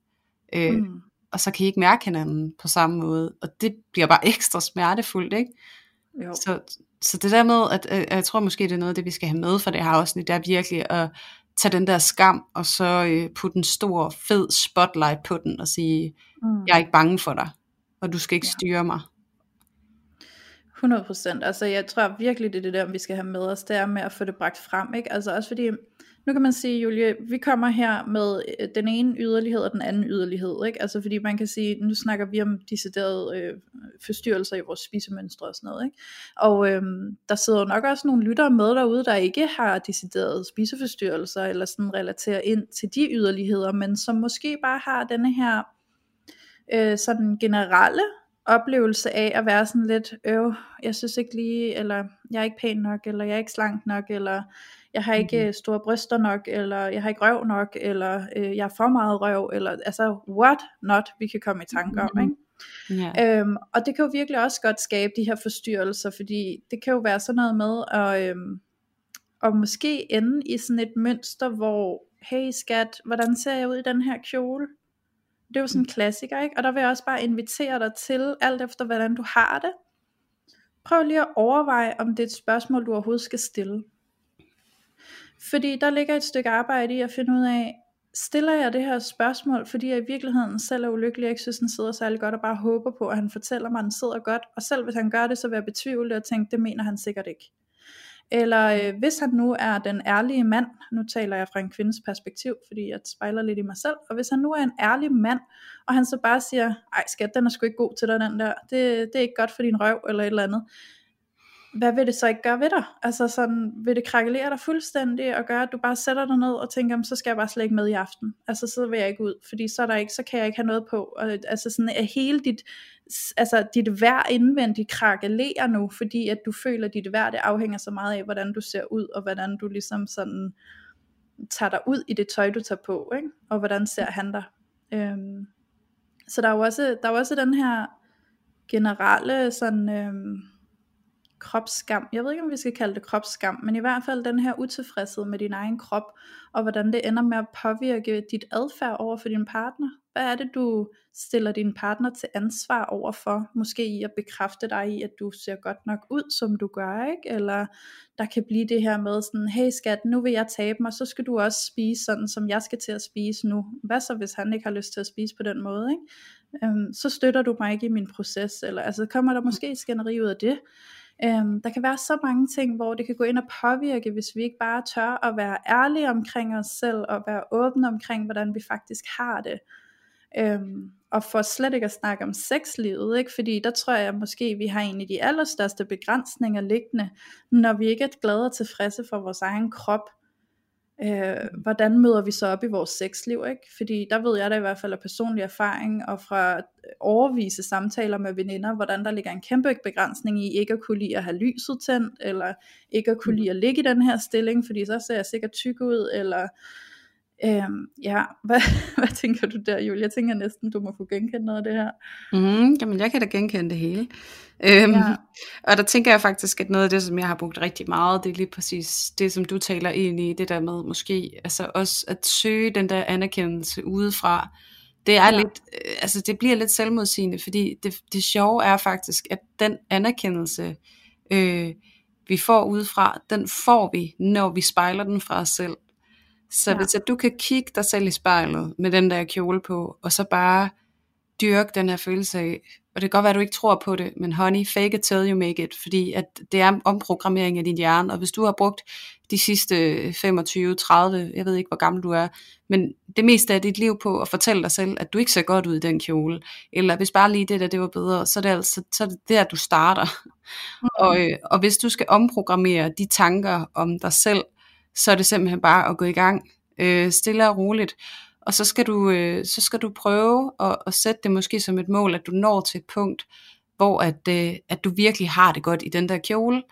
Øh, mm. Og så kan I ikke mærke hinanden på samme måde, og det bliver bare <laughs> ekstra smertefuldt, ikke? Jo. Så, så det der med, at, at jeg tror måske, det er noget af det, vi skal have med for det her afsnit, det er virkelig at tage den der skam, og så øh, putte en stor, fed spotlight på den, og sige, mm. jeg er ikke bange for dig, og du skal ikke ja. styre mig. 100%, altså jeg tror virkelig det er det der vi skal have med os, det er med at få det bragt frem, ikke? altså også fordi, nu kan man sige Julie, vi kommer her med øh, den ene yderlighed og den anden yderlighed, ikke? altså fordi man kan sige, nu snakker vi om deciderede øh, forstyrrelser i vores spisemønstre og sådan noget, ikke? og øh, der sidder jo nok også nogle lyttere med derude, der ikke har deciderede spiseforstyrrelser, eller sådan relaterer ind til de yderligheder, men som måske bare har denne her øh, sådan generelle oplevelse af at være sådan lidt, øv, jeg synes ikke lige, eller jeg er ikke pæn nok, eller jeg er ikke slank nok, eller jeg har ikke mm-hmm. store bryster nok, eller jeg har ikke røv nok, eller øh, jeg er for meget røv, eller altså what not, vi kan komme i tanker mm-hmm. om, ikke? Yeah. Øhm, og det kan jo virkelig også godt skabe de her forstyrrelser, fordi det kan jo være sådan noget med at, øhm, at måske ende i sådan et mønster, hvor, hey skat, hvordan ser jeg ud i den her kjole? Det er jo sådan en klassiker, ikke? Og der vil jeg også bare invitere dig til, alt efter hvordan du har det. Prøv lige at overveje, om det er et spørgsmål, du overhovedet skal stille. Fordi der ligger et stykke arbejde i at finde ud af, stiller jeg det her spørgsmål, fordi jeg i virkeligheden selv er ulykkelig, jeg ikke synes, den sidder særlig godt, og bare håber på, at han fortæller mig, at den sidder godt, og selv hvis han gør det, så vil jeg betvivle og tænke, det mener han sikkert ikke. Eller øh, hvis han nu er den ærlige mand, nu taler jeg fra en kvindes perspektiv, fordi jeg spejler lidt i mig selv, og hvis han nu er en ærlig mand, og han så bare siger, ej skat, den er sgu ikke god til dig, den der, det, det er ikke godt for din røv, eller et eller andet, hvad vil det så ikke gøre ved dig? Altså sådan, vil det krakelere dig fuldstændig, og gøre, at du bare sætter dig ned og tænker, så skal jeg bare slet ikke med i aften. Altså så vil jeg ikke ud, fordi så, er der ikke, så kan jeg ikke have noget på. Og, altså sådan, at hele dit, altså dit værd indvendigt krakelerer nu, fordi at du føler, at dit værd, det afhænger så meget af, hvordan du ser ud, og hvordan du ligesom sådan tager dig ud i det tøj, du tager på, ikke? og hvordan ser han dig. Øhm, så der er jo også, der er jo også den her generelle sådan, øhm, kropsskam. Jeg ved ikke, om vi skal kalde det kropsskam, men i hvert fald den her utilfredshed med din egen krop, og hvordan det ender med at påvirke dit adfærd over for din partner. Hvad er det, du stiller din partner til ansvar over for? Måske i at bekræfte dig i, at du ser godt nok ud, som du gør, ikke? Eller der kan blive det her med sådan, hey skat, nu vil jeg tabe mig, så skal du også spise sådan, som jeg skal til at spise nu. Hvad så, hvis han ikke har lyst til at spise på den måde, ikke? Øhm, så støtter du mig ikke i min proces, eller altså kommer der måske skænderi ud af det. Øhm, der kan være så mange ting, hvor det kan gå ind og påvirke, hvis vi ikke bare tør at være ærlige omkring os selv, og være åbne omkring, hvordan vi faktisk har det. Øhm, og for slet ikke at snakke om sexlivet, ikke? fordi der tror jeg måske, vi har en af de allerstørste begrænsninger liggende, når vi ikke er glade og tilfredse for vores egen krop, øh, hvordan møder vi så op i vores sexliv, ikke? Fordi der ved jeg da i hvert fald af personlig erfaring, og fra overvise samtaler med veninder, hvordan der ligger en kæmpe begrænsning i ikke at kunne lide at have lyset tændt, eller ikke at kunne lide at ligge i den her stilling, fordi så ser jeg sikkert tyk ud, eller Øhm, ja, <laughs> hvad, hvad tænker du der, Julie? Jeg tænker næsten, du må kunne genkende noget af det her. Mm, jamen, jeg kan da genkende det hele. Øhm, ja. Og der tænker jeg faktisk, at noget af det, som jeg har brugt rigtig meget, det er lige præcis det, som du taler ind i, det der med måske, altså også at søge den der anerkendelse udefra. Det er ja. lidt, øh, altså det bliver lidt selvmodsigende, fordi det, det sjove er faktisk, at den anerkendelse, øh, vi får udefra, den får vi, når vi spejler den fra os selv. Så ja. hvis at du kan kigge dig selv i spejlet med den der kjole på, og så bare dyrke den her følelse af, og det kan godt være, at du ikke tror på det, men honey, fake it till you make it, fordi at det er omprogrammering af din hjerne, og hvis du har brugt de sidste 25, 30, jeg ved ikke, hvor gammel du er, men det meste af dit liv på at fortælle dig selv, at du ikke ser godt ud i den kjole, eller hvis bare lige det der, det var bedre, så er det altså så er det der, du starter. Mm. Og, øh, og hvis du skal omprogrammere de tanker om dig selv, så er det simpelthen bare at gå i gang, øh, stille og roligt. Og så skal du, øh, så skal du prøve at, at sætte det måske som et mål, at du når til et punkt, hvor at, øh, at du virkelig har det godt i den der kjole.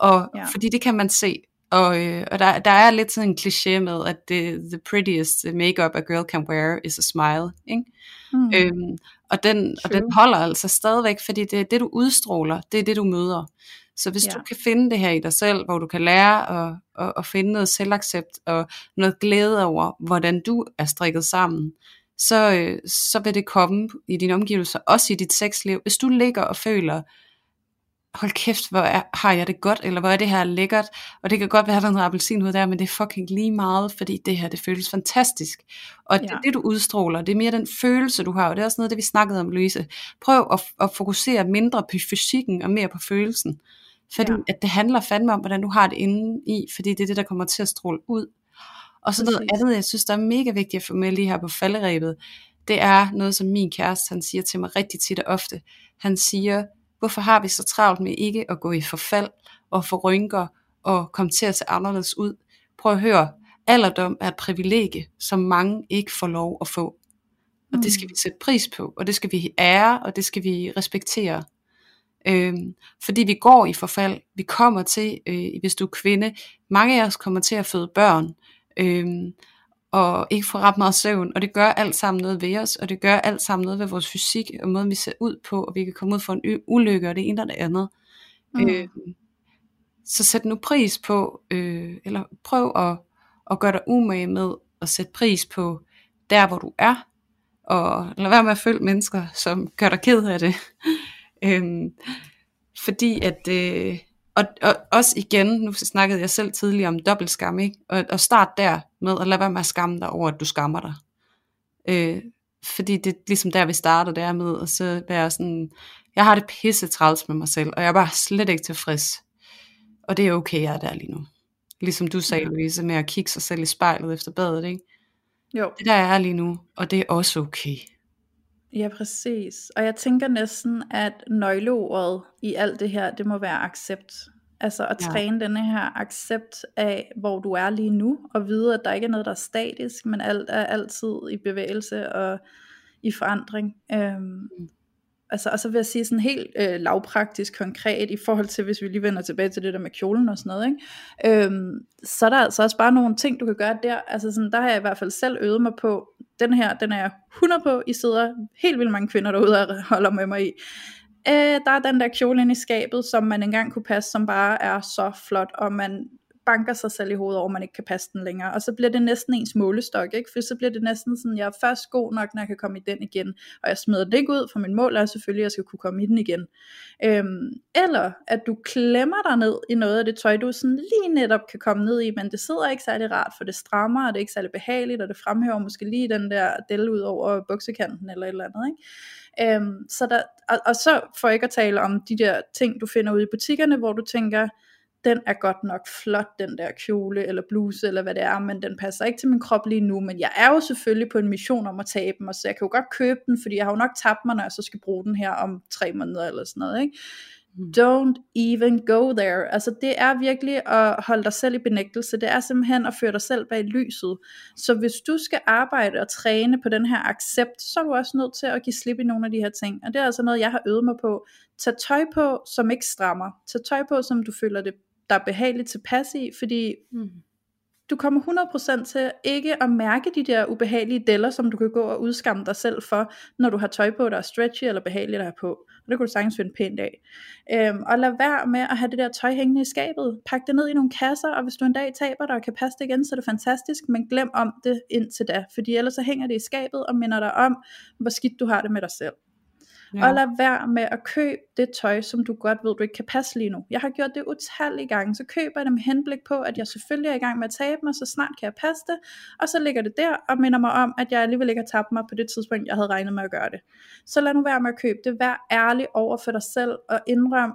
Og ja. fordi det kan man se. Og, øh, og der, der er lidt sådan en kliché med, at the, the prettiest makeup a girl can wear is a smile. Ikke? Mm. Øhm, Og den, og den holder altså stadigvæk, fordi det er det, du udstråler, det er det, du møder. Så hvis ja. du kan finde det her i dig selv, hvor du kan lære at, at, at finde noget selvaccept og noget glæde over, hvordan du er strikket sammen, så, øh, så vil det komme i dine omgivelser, også i dit sexliv. Hvis du ligger og føler, hold kæft, hvor er, har jeg det godt, eller hvor er det her lækkert, og det kan godt være, at der er noget appelsinhud der, men det er fucking lige meget, fordi det her, det føles fantastisk. Og ja. det, det, du udstråler, det er mere den følelse, du har, og det er også noget, det vi snakkede om, Louise. Prøv at, at fokusere mindre på fysikken og mere på følelsen. Fordi ja. at det handler fandme om, hvordan du har det inde i, fordi det er det, der kommer til at stråle ud. Og så noget andet, jeg synes, der er mega vigtigt at få med lige her på falderæbet, det er noget, som min kæreste, han siger til mig rigtig tit og ofte. Han siger, hvorfor har vi så travlt med ikke at gå i forfald og få rynker og komme til at se anderledes ud? Prøv at høre, alderdom er et privilegie, som mange ikke får lov at få. Og det skal mm. vi sætte pris på, og det skal vi ære, og det skal vi respektere. Øhm, fordi vi går i forfald, vi kommer til, øh, hvis du er kvinde, mange af os kommer til at føde børn, øhm, og ikke få ret meget søvn, og det gør alt sammen noget ved os, og det gør alt sammen noget ved vores fysik, og måden vi ser ud på, og vi kan komme ud for en ulykke, og det ene og det andet. Mm. Øh, så sæt nu pris på, øh, eller prøv at, at gøre dig umage med at sætte pris på der, hvor du er, og lad være med at følge mennesker, som gør dig ked af det. Øhm, fordi at, øh, og, og også igen, nu snakkede jeg selv tidligere om dobbeltskam, ikke? Og, og start der med at lade være med at skamme dig over, at du skammer dig. Øh, fordi det er ligesom der, vi starter der med, at så være sådan, jeg har det pisse træls med mig selv, og jeg er bare slet ikke tilfreds. Og det er okay, jeg er der lige nu. Ligesom du sagde. Louise, med at kigge sig selv i spejlet efter badet, ikke? Jo. Det der er lige nu, og det er også okay. Ja, præcis. Og jeg tænker næsten, at nøgleordet i alt det her, det må være accept. Altså at træne ja. denne her accept af, hvor du er lige nu, og vide, at der ikke er noget, der er statisk, men alt er altid i bevægelse og i forandring. Øhm, mm altså, og så vil jeg sige sådan helt øh, lavpraktisk konkret i forhold til, hvis vi lige vender tilbage til det der med kjolen og sådan noget, ikke? Øhm, så er der altså også bare nogle ting, du kan gøre der. Altså sådan, der har jeg i hvert fald selv øvet mig på, den her, den er jeg 100 på, I sidder helt vildt mange kvinder derude og <laughs> holder med mig i. Øh, der er den der kjole inde i skabet, som man engang kunne passe, som bare er så flot, og man banker sig selv i hovedet over, at man ikke kan passe den længere. Og så bliver det næsten ens målestok, ikke? for så bliver det næsten sådan, jeg er først god nok, når jeg kan komme i den igen, og jeg smider det ikke ud, for min mål er selvfølgelig, at jeg skal kunne komme i den igen. Øhm, eller at du klemmer dig ned i noget af det tøj, du sådan lige netop kan komme ned i, men det sidder ikke særlig rart, for det strammer, og det er ikke særlig behageligt, og det fremhæver måske lige den der del ud over buksekanten, eller et eller andet, ikke? Øhm, så der, og, og så for ikke at tale om de der ting, du finder ude i butikkerne, hvor du tænker, den er godt nok flot, den der kjole eller bluse eller hvad det er, men den passer ikke til min krop lige nu, men jeg er jo selvfølgelig på en mission om at tabe mig, så jeg kan jo godt købe den, fordi jeg har jo nok tabt mig, når jeg så skal bruge den her om tre måneder eller sådan noget, ikke? Mm. Don't even go there. Altså det er virkelig at holde dig selv i benægtelse. Det er simpelthen at føre dig selv bag lyset. Så hvis du skal arbejde og træne på den her accept, så er du også nødt til at give slip i nogle af de her ting. Og det er altså noget, jeg har øvet mig på. Tag tøj på, som ikke strammer. Tag tøj på, som du føler det der er behageligt tilpas i, fordi mm. du kommer 100% til ikke at mærke de der ubehagelige deller, som du kan gå og udskamme dig selv for, når du har tøj på, der er stretchy eller behageligt at have på. Og det kan du sagtens finde pænt af. Øhm, og lad være med at have det der tøj hængende i skabet. Pak det ned i nogle kasser, og hvis du en dag taber dig og kan passe det igen, så er det fantastisk, men glem om det indtil da, fordi ellers så hænger det i skabet og minder dig om, hvor skidt du har det med dig selv. Ja. Og lad være med at købe det tøj, som du godt ved, du ikke kan passe lige nu. Jeg har gjort det utallige gange, så køber jeg det med henblik på, at jeg selvfølgelig er i gang med at tabe mig, så snart kan jeg passe det, og så ligger det der og minder mig om, at jeg alligevel ikke har tabt mig på det tidspunkt, jeg havde regnet med at gøre det. Så lad nu være med at købe det. Vær ærlig over for dig selv og indrøm,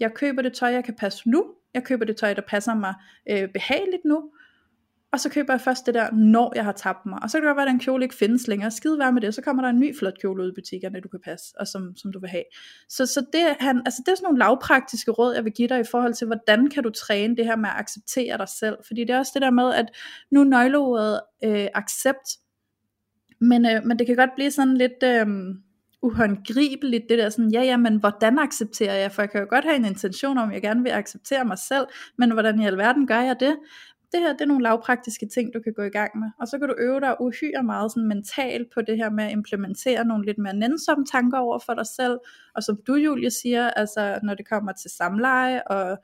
jeg køber det tøj, jeg kan passe nu, jeg køber det tøj, der passer mig øh, behageligt nu, og så køber jeg først det der, når jeg har tabt mig. Og så kan det godt være, at den kjole ikke findes længere. Skide være med det, så kommer der en ny flot kjole ud i butikkerne, du kan passe, og som, som du vil have. Så, så det, han, altså det er sådan nogle lavpraktiske råd, jeg vil give dig i forhold til, hvordan kan du træne det her med at acceptere dig selv. Fordi det er også det der med, at nu nøgleordet øh, accept, men, øh, men det kan godt blive sådan lidt... Øh, uhåndgribeligt, det der sådan, ja ja, men hvordan accepterer jeg, for jeg kan jo godt have en intention om, at jeg gerne vil acceptere mig selv, men hvordan i alverden gør jeg det? Det her det er nogle lavpraktiske ting, du kan gå i gang med. Og så kan du øve dig uhyre meget sådan mentalt på det her med at implementere nogle lidt mere nænsomme tanker over for dig selv. Og som du, Julie, siger, altså når det kommer til samleje og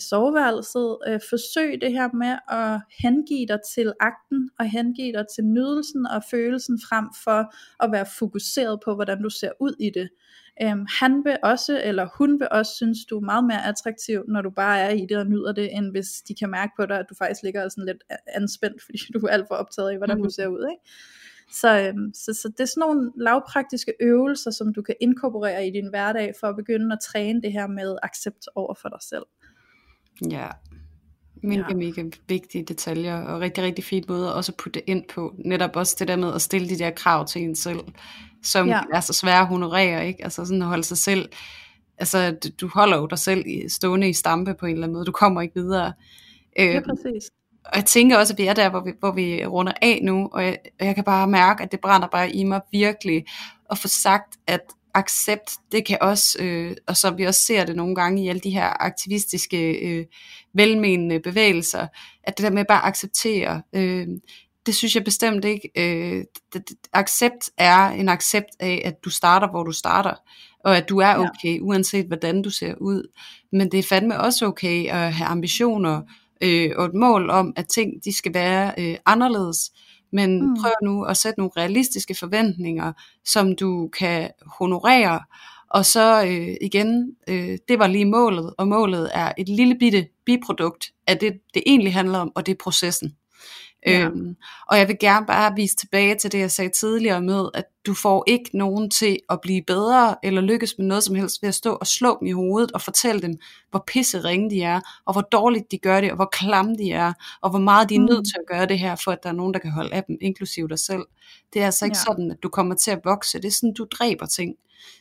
soveværelset, øh, forsøg det her med at hengive dig til akten, og hengive dig til nydelsen og følelsen frem for at være fokuseret på, hvordan du ser ud i det. Øhm, han vil også, eller hun vil også synes, du er meget mere attraktiv, når du bare er i det og nyder det, end hvis de kan mærke på dig, at du faktisk ligger sådan lidt anspændt, <laughs> fordi du er alt for optaget af, hvordan mm. du ser ud. Ikke? Så, øhm, så, så det er sådan nogle lavpraktiske øvelser, som du kan inkorporere i din hverdag, for at begynde at træne det her med accept over for dig selv. Ja, mega, ja. mega vigtige detaljer, og rigtig, rigtig fint måde også at putte det ind på. Netop også det der med at stille de der krav til en selv som ja. er så svære at honorere, ikke? Altså sådan at holde sig selv, altså du holder jo dig selv stående i stampe på en eller anden måde, du kommer ikke videre. Ja, øhm, præcis. Og jeg tænker også, at vi er der, hvor vi, hvor vi runder af nu, og jeg, og jeg kan bare mærke, at det brænder bare i mig virkelig, at få sagt, at accept, det kan også, øh, og så vi også ser det nogle gange i alle de her aktivistiske, øh, velmenende bevægelser, at det der med bare at acceptere, øh, det synes jeg bestemt ikke. Øh, det, det, accept er en accept af, at du starter, hvor du starter, og at du er okay, ja. uanset hvordan du ser ud. Men det er fandme også okay at have ambitioner øh, og et mål om, at ting de skal være øh, anderledes. Men mm. prøv nu at sætte nogle realistiske forventninger, som du kan honorere. Og så øh, igen, øh, det var lige målet, og målet er et lille bitte biprodukt af det, det egentlig handler om, og det er processen. Ja. Øhm, og jeg vil gerne bare vise tilbage til det, jeg sagde tidligere med, at du får ikke nogen til at blive bedre, eller lykkes med noget som helst ved at stå og slå dem i hovedet, og fortælle dem, hvor pisse ringe de er, og hvor dårligt de gør det, og hvor klamme de er, og hvor meget de er nødt mm. til at gøre det her, for at der er nogen, der kan holde af dem, inklusive dig selv. Det er altså ikke ja. sådan, at du kommer til at vokse, det er sådan, du dræber ting.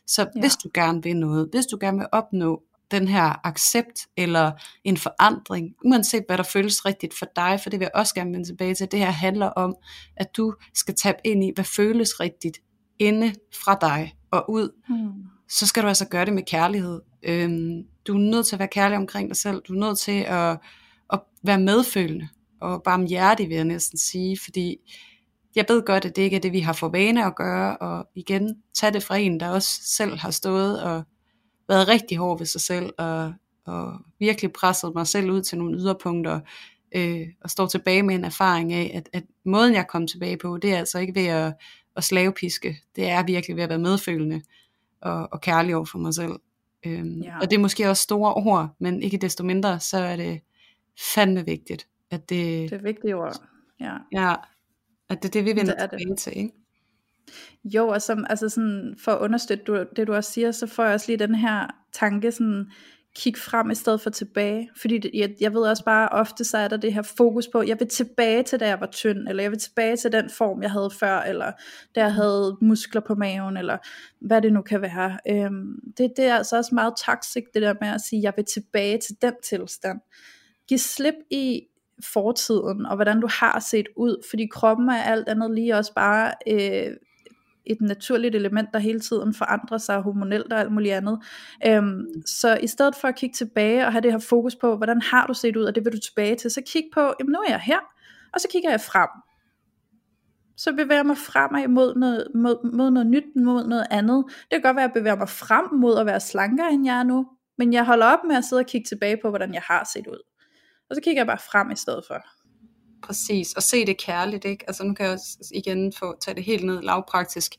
Så ja. hvis du gerne vil noget, hvis du gerne vil opnå den her accept eller en forandring, uanset hvad der føles rigtigt for dig, for det vil jeg også gerne vende tilbage til. Det her handler om, at du skal tabe ind i, hvad føles rigtigt inde fra dig og ud. Hmm. Så skal du altså gøre det med kærlighed. Øhm, du er nødt til at være kærlig omkring dig selv. Du er nødt til at, at være medfølende og barmhjertig, vil jeg næsten sige, fordi jeg ved godt, at det ikke er det, vi har for vane at gøre, og igen, tag det fra en, der også selv har stået og været rigtig hård ved sig selv, og, og virkelig presset mig selv ud til nogle yderpunkter, øh, og står tilbage med en erfaring af, at, at måden jeg kom tilbage på, det er altså ikke ved at, at slavepiske, det er virkelig ved at være medfølende og, og kærlig over for mig selv. Øhm, ja. Og det er måske også store ord, men ikke desto mindre, så er det fandme vigtigt, at det... Det er vigtige ord, ja. Ja, at det er det, vi vender det tilbage det. til, ikke? Jo, og som, altså sådan, for at understøtte du, det du også siger, så får jeg også lige den her tanke, sådan, kig frem i stedet for tilbage. Fordi det, jeg, jeg ved også bare, ofte så er der det her fokus på, jeg vil tilbage til da jeg var tynd, eller jeg vil tilbage til den form, jeg havde før, eller da jeg havde muskler på maven, eller hvad det nu kan være. Øhm, det, det er altså også meget toxic, det der med at sige, jeg vil tilbage til den tilstand. Giv slip i fortiden, og hvordan du har set ud, fordi kroppen er alt andet lige også bare øh, et naturligt element, der hele tiden forandrer sig hormonelt og alt muligt andet. Øhm, så i stedet for at kigge tilbage og have det her fokus på, hvordan har du set ud, og det vil du tilbage til, så kig på, jamen nu er jeg her, og så kigger jeg frem. Så bevæger jeg mig fremad mod noget, mod, mod noget nyt, mod noget andet. Det kan godt være, at jeg bevæger mig frem mod at være slankere, end jeg er nu, men jeg holder op med at sidde og kigge tilbage på, hvordan jeg har set ud. Og så kigger jeg bare frem i stedet for. Præcis, og se det kærligt, ikke? Altså nu kan jeg igen få tage det helt ned lavpraktisk.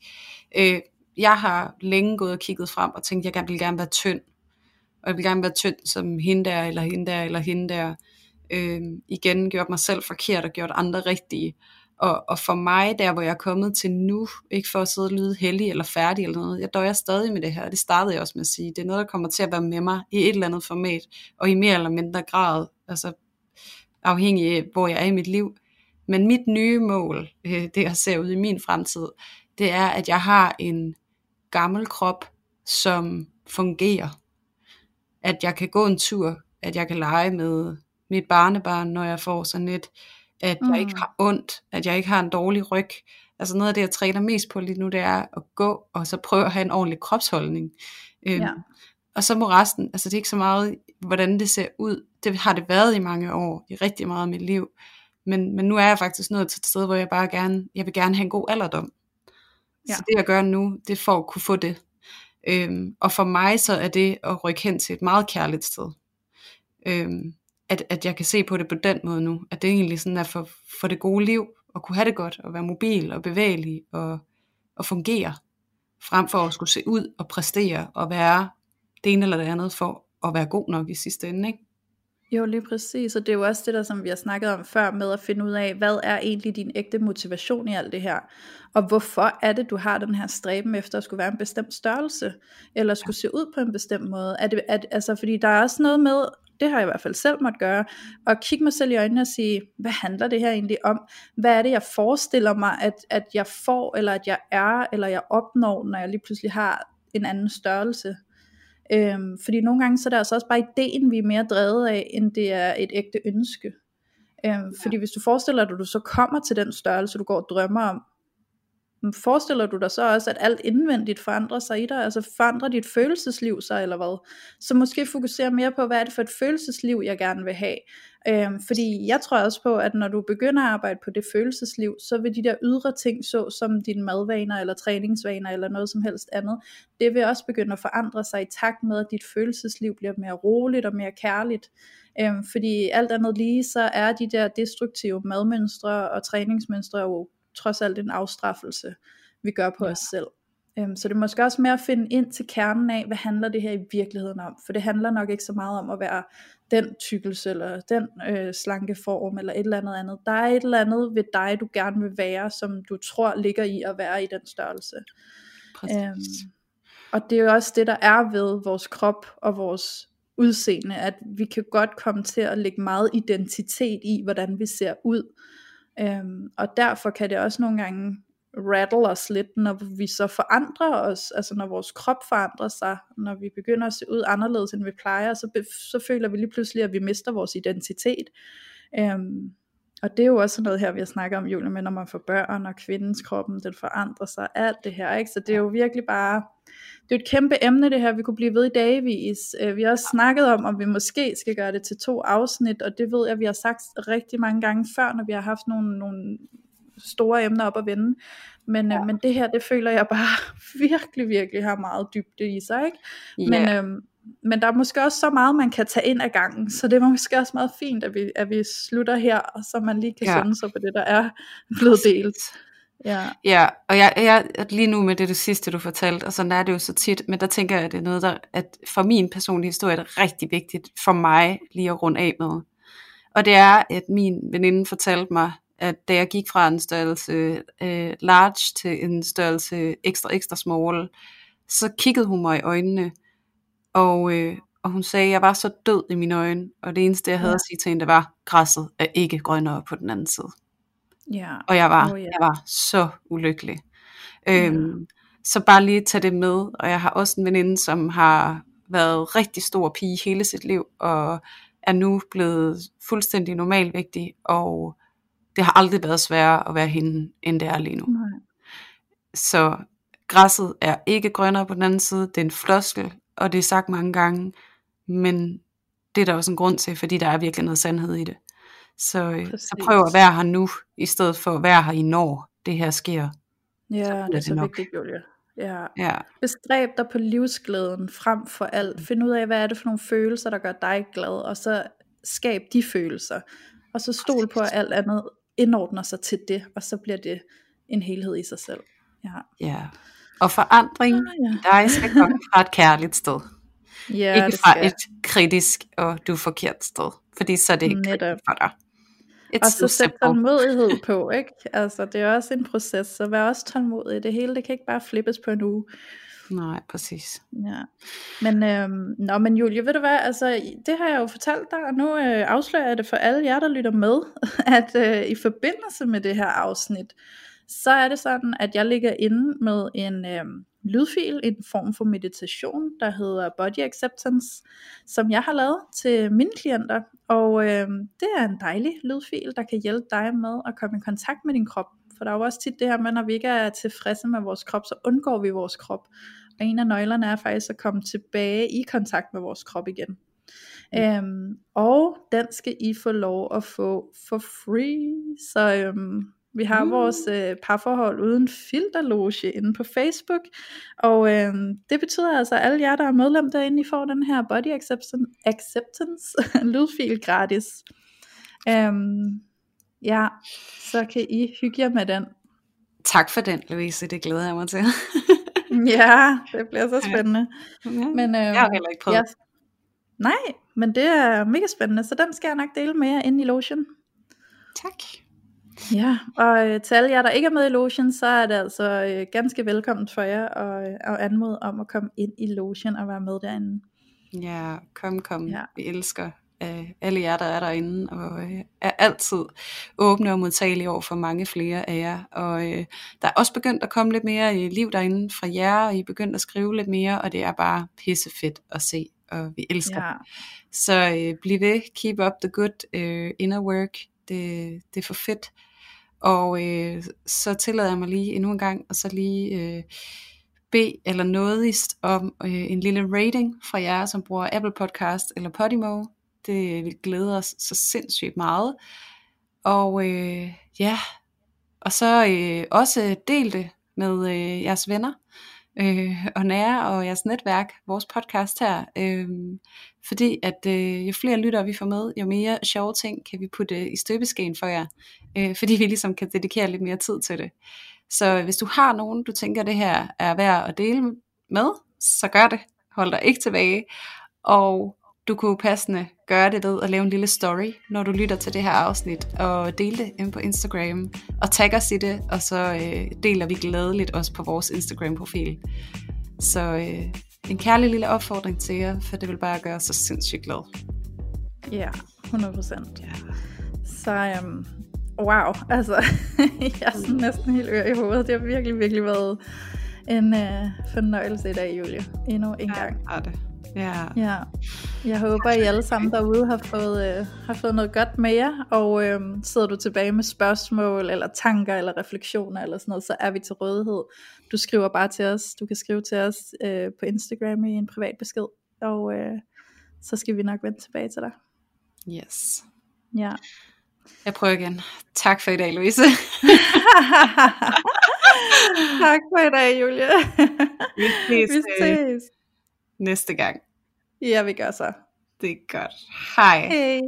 Øh, jeg har længe gået og kigget frem og tænkt, at jeg vil gerne være tynd. Og jeg vil gerne være tynd som hende der, eller hende der, eller hende der. Øh, igen gjort mig selv forkert og gjort andre rigtige. Og, og for mig, der hvor jeg er kommet til nu, ikke for at sidde og lyde heldig eller færdig eller noget, jeg døjer stadig med det her, det startede jeg også med at sige, det er noget, der kommer til at være med mig i et eller andet format, og i mere eller mindre grad, altså afhængig af, hvor jeg er i mit liv. Men mit nye mål, øh, det jeg ser ud i min fremtid, det er, at jeg har en gammel krop, som fungerer. At jeg kan gå en tur, at jeg kan lege med mit barnebarn, når jeg får sådan et, at mm. jeg ikke mm. har ondt, at jeg ikke har en dårlig ryg. Altså noget af det, jeg træner mest på lige nu, det er at gå, og så prøve at have en ordentlig kropsholdning. Øhm, ja. Og så må resten, altså det er ikke så meget hvordan det ser ud. Det har det været i mange år, i rigtig meget af mit liv. Men, men nu er jeg faktisk nået til et sted, hvor jeg bare gerne, jeg vil gerne have en god alderdom. Ja. Så det jeg gør nu, det er for at kunne få det. Øhm, og for mig så er det at rykke hen til et meget kærligt sted. Øhm, at, at jeg kan se på det på den måde nu, at det egentlig sådan er for, for det gode liv, at kunne have det godt, og være mobil og bevægelig og, og fungere, frem for at skulle se ud og præstere og være det ene eller det andet for at være god nok i sidste ende, ikke? Jo, lige præcis, og det er jo også det der, som vi har snakket om før, med at finde ud af, hvad er egentlig din ægte motivation i alt det her, og hvorfor er det, du har den her stræben efter at skulle være en bestemt størrelse, eller skulle se ud på en bestemt måde, er det, er, altså, fordi der er også noget med, det har jeg i hvert fald selv måtte gøre, og kigge mig selv i øjnene og sige, hvad handler det her egentlig om? Hvad er det, jeg forestiller mig, at, at jeg får, eller at jeg er, eller jeg opnår, når jeg lige pludselig har en anden størrelse? Øhm, fordi nogle gange så er det altså også bare ideen, vi er mere drevet af, end det er et ægte ønske. Øhm, fordi hvis du forestiller dig, at du så kommer til den størrelse, du går og drømmer om, forestiller du dig så også, at alt indvendigt forandrer sig i dig, altså forandrer dit følelsesliv sig, eller hvad? Så måske fokusere mere på, hvad er det for et følelsesliv, jeg gerne vil have. Øhm, fordi jeg tror også på, at når du begynder at arbejde på det følelsesliv, så vil de der ydre ting, så som dine madvaner, eller træningsvaner, eller noget som helst andet, det vil også begynde at forandre sig i takt med, at dit følelsesliv bliver mere roligt og mere kærligt. Øhm, fordi alt andet lige, så er de der destruktive madmønstre og træningsmønstre jo trods alt en afstraffelse, vi gør på ja. os selv. Um, så det er måske også mere at finde ind til kernen af, hvad handler det her i virkeligheden om. For det handler nok ikke så meget om at være den tykkelse, eller den øh, slanke form, eller et eller andet andet. Der er et eller andet ved dig, du gerne vil være, som du tror ligger i at være i den størrelse. Um, og det er jo også det, der er ved vores krop og vores udseende, at vi kan godt komme til at lægge meget identitet i, hvordan vi ser ud. Øhm, og derfor kan det også nogle gange rattle os lidt, når vi så forandrer os, altså når vores krop forandrer sig, når vi begynder at se ud anderledes, end vi plejer, så, så føler vi lige pludselig, at vi mister vores identitet. Øhm, og det er jo også noget her, vi har snakket om, Julie, med når man får børn, og kvindens kroppen, den forandrer sig, alt det her, ikke? Så det er jo virkelig bare, det er et kæmpe emne det her, vi kunne blive ved i dagvis. Øh, vi har også snakket om, om vi måske skal gøre det til to afsnit, og det ved jeg, vi har sagt rigtig mange gange før, når vi har haft nogle, nogle store emner op at vende. Men, øh, ja. øh, men det her, det føler jeg bare <laughs> virkelig, virkelig har meget dybde i sig. Ikke? Ja. Men, øh, men der er måske også så meget, man kan tage ind ad gangen, så det er måske også meget fint, at vi, at vi slutter her, så man lige kan ja. sende sig på det, der er blevet delt. Ja. ja, og jeg, jeg, lige nu med det, det sidste, du fortalte, og sådan er det jo så tit, men der tænker jeg, at det er noget, der, at for min personlige historie er det rigtig vigtigt for mig lige at runde af med. Og det er, at min veninde fortalte mig, at da jeg gik fra en størrelse øh, large til en størrelse ekstra, ekstra small, så kiggede hun mig i øjnene, og, øh, og hun sagde, at jeg var så død i mine øjne, og det eneste, jeg havde ja. at sige til hende, det var, græsset er ikke grønnere på den anden side. Ja. Og jeg var, oh, yeah. jeg var så ulykkelig. Øhm, Så bare lige tage det med. Og jeg har også en veninde, som har været rigtig stor pige hele sit liv, og er nu blevet fuldstændig normalvægtig, og det har aldrig været sværere at være hende, end det er lige nu. Nej. Så græsset er ikke grønnere på den anden side, det er en floskel, og det er sagt mange gange, men det er der også en grund til, fordi der er virkelig noget sandhed i det. Så, øh, så prøv at være her nu, i stedet for at være her i når det her sker. Ja, så det er så nok. vigtigt, Julia. Ja. ja. Bestræb dig på livsglæden frem for alt. Find ud af, hvad er det for nogle følelser, der gør dig glad, og så skab de følelser. Og så stol på, at alt andet indordner sig til det, og så bliver det en helhed i sig selv. Ja. ja. Og forandring ah, ja. dig skal komme fra et kærligt sted. Ja, ikke fra et kritisk og du forkert sted. Fordi så er det ikke Netop. for dig. It's og så sæt tålmodighed <laughs> på, ikke? Altså, det er også en proces, så vær også tålmodig. Det hele, det kan ikke bare flippes på en uge. Nej, præcis. Ja. Men, øhm, nå, men Julie, ved du hvad, altså, det har jeg jo fortalt dig, og nu øh, afslører jeg det for alle jer, der lytter med, <laughs> at øh, i forbindelse med det her afsnit, så er det sådan, at jeg ligger inde med en øh, lydfil, en form for meditation, der hedder Body Acceptance, som jeg har lavet til mine klienter. Og øh, det er en dejlig lydfil, der kan hjælpe dig med at komme i kontakt med din krop. For der er jo også tit det her med, når vi ikke er tilfredse med vores krop, så undgår vi vores krop. Og en af nøglerne er faktisk at komme tilbage i kontakt med vores krop igen. Øhm, og den skal I få lov at få for free. Så øhm, vi har mm. vores øh, parforhold uden filterloge inde på Facebook. Og øh, det betyder altså, at alle jer, der er medlem derinde, I får den her body acceptance, acceptance <laughs> lydfil gratis. Øhm, ja, så kan I hygge jer med den. Tak for den, Louise. Det glæder jeg mig til. <laughs> ja, det bliver så spændende. Ja. Men, øh, jeg har heller ikke prøvet. Ja, nej, men det er mega spændende, så den skal jeg nok dele med jer inde i lotion. Tak. Ja, og øh, til alle jer, der ikke er med i Lotion, så er det altså øh, ganske velkommen for jer at, øh, at anmode om at komme ind i Lotion og være med derinde. Ja, kom, kom. Ja. Vi elsker øh, alle jer, der er derinde, og øh, er altid åbne og modtagelige over for mange flere af jer. Og øh, der er også begyndt at komme lidt mere i liv derinde fra jer, og I er begyndt at skrive lidt mere, og det er bare pissefedt at se, og vi elsker ja. Så øh, bliv ved, keep up the good øh, inner work, det, det er for fedt. Og øh, så tillader jeg mig lige endnu en gang, og så lige øh, bede eller nådigst om øh, en lille rating fra jer, som bruger Apple Podcast eller Podimo. Det vil glæde os så sindssygt meget. Og øh, ja, og så øh, også del det med øh, jeres venner øh, og nære og jeres netværk, vores podcast her. Øh, fordi at øh, jo flere lyttere vi får med, jo mere sjove ting kan vi putte i støbeskeen for jer. Øh, fordi vi ligesom kan dedikere lidt mere tid til det. Så hvis du har nogen, du tænker det her er værd at dele med, så gør det. Hold dig ikke tilbage. Og du kunne passende gøre det ved at lave en lille story, når du lytter til det her afsnit, og dele det ind på Instagram, og tag os i det, og så øh, deler vi glædeligt også på vores Instagram-profil. Så øh, en kærlig lille opfordring til jer, for det vil bare gøre os så sindssygt glad. Ja, 100 procent. Ja. Så um, wow, altså, <laughs> jeg er sådan næsten helt ør i hovedet. Det har virkelig, virkelig været en uh, fornøjelse i dag, Julie. Endnu en ja, gang. Ja, det. Ja. ja. Jeg håber, I alle sammen derude har fået, øh, har fået noget godt med jer, og øh, sidder du tilbage med spørgsmål, eller tanker, eller refleksioner, eller sådan noget, så er vi til rådighed. Du skriver bare til os. Du kan skrive til os øh, på Instagram i en privat besked, og øh, så skal vi nok vende tilbage til dig. Yes. Ja. Jeg prøver igen. Tak for i dag, Louise. <laughs> tak for i dag, Julie. vi ses. Vi ses næste gang. Ja, vi gør så. Det er godt. Hej. Hej.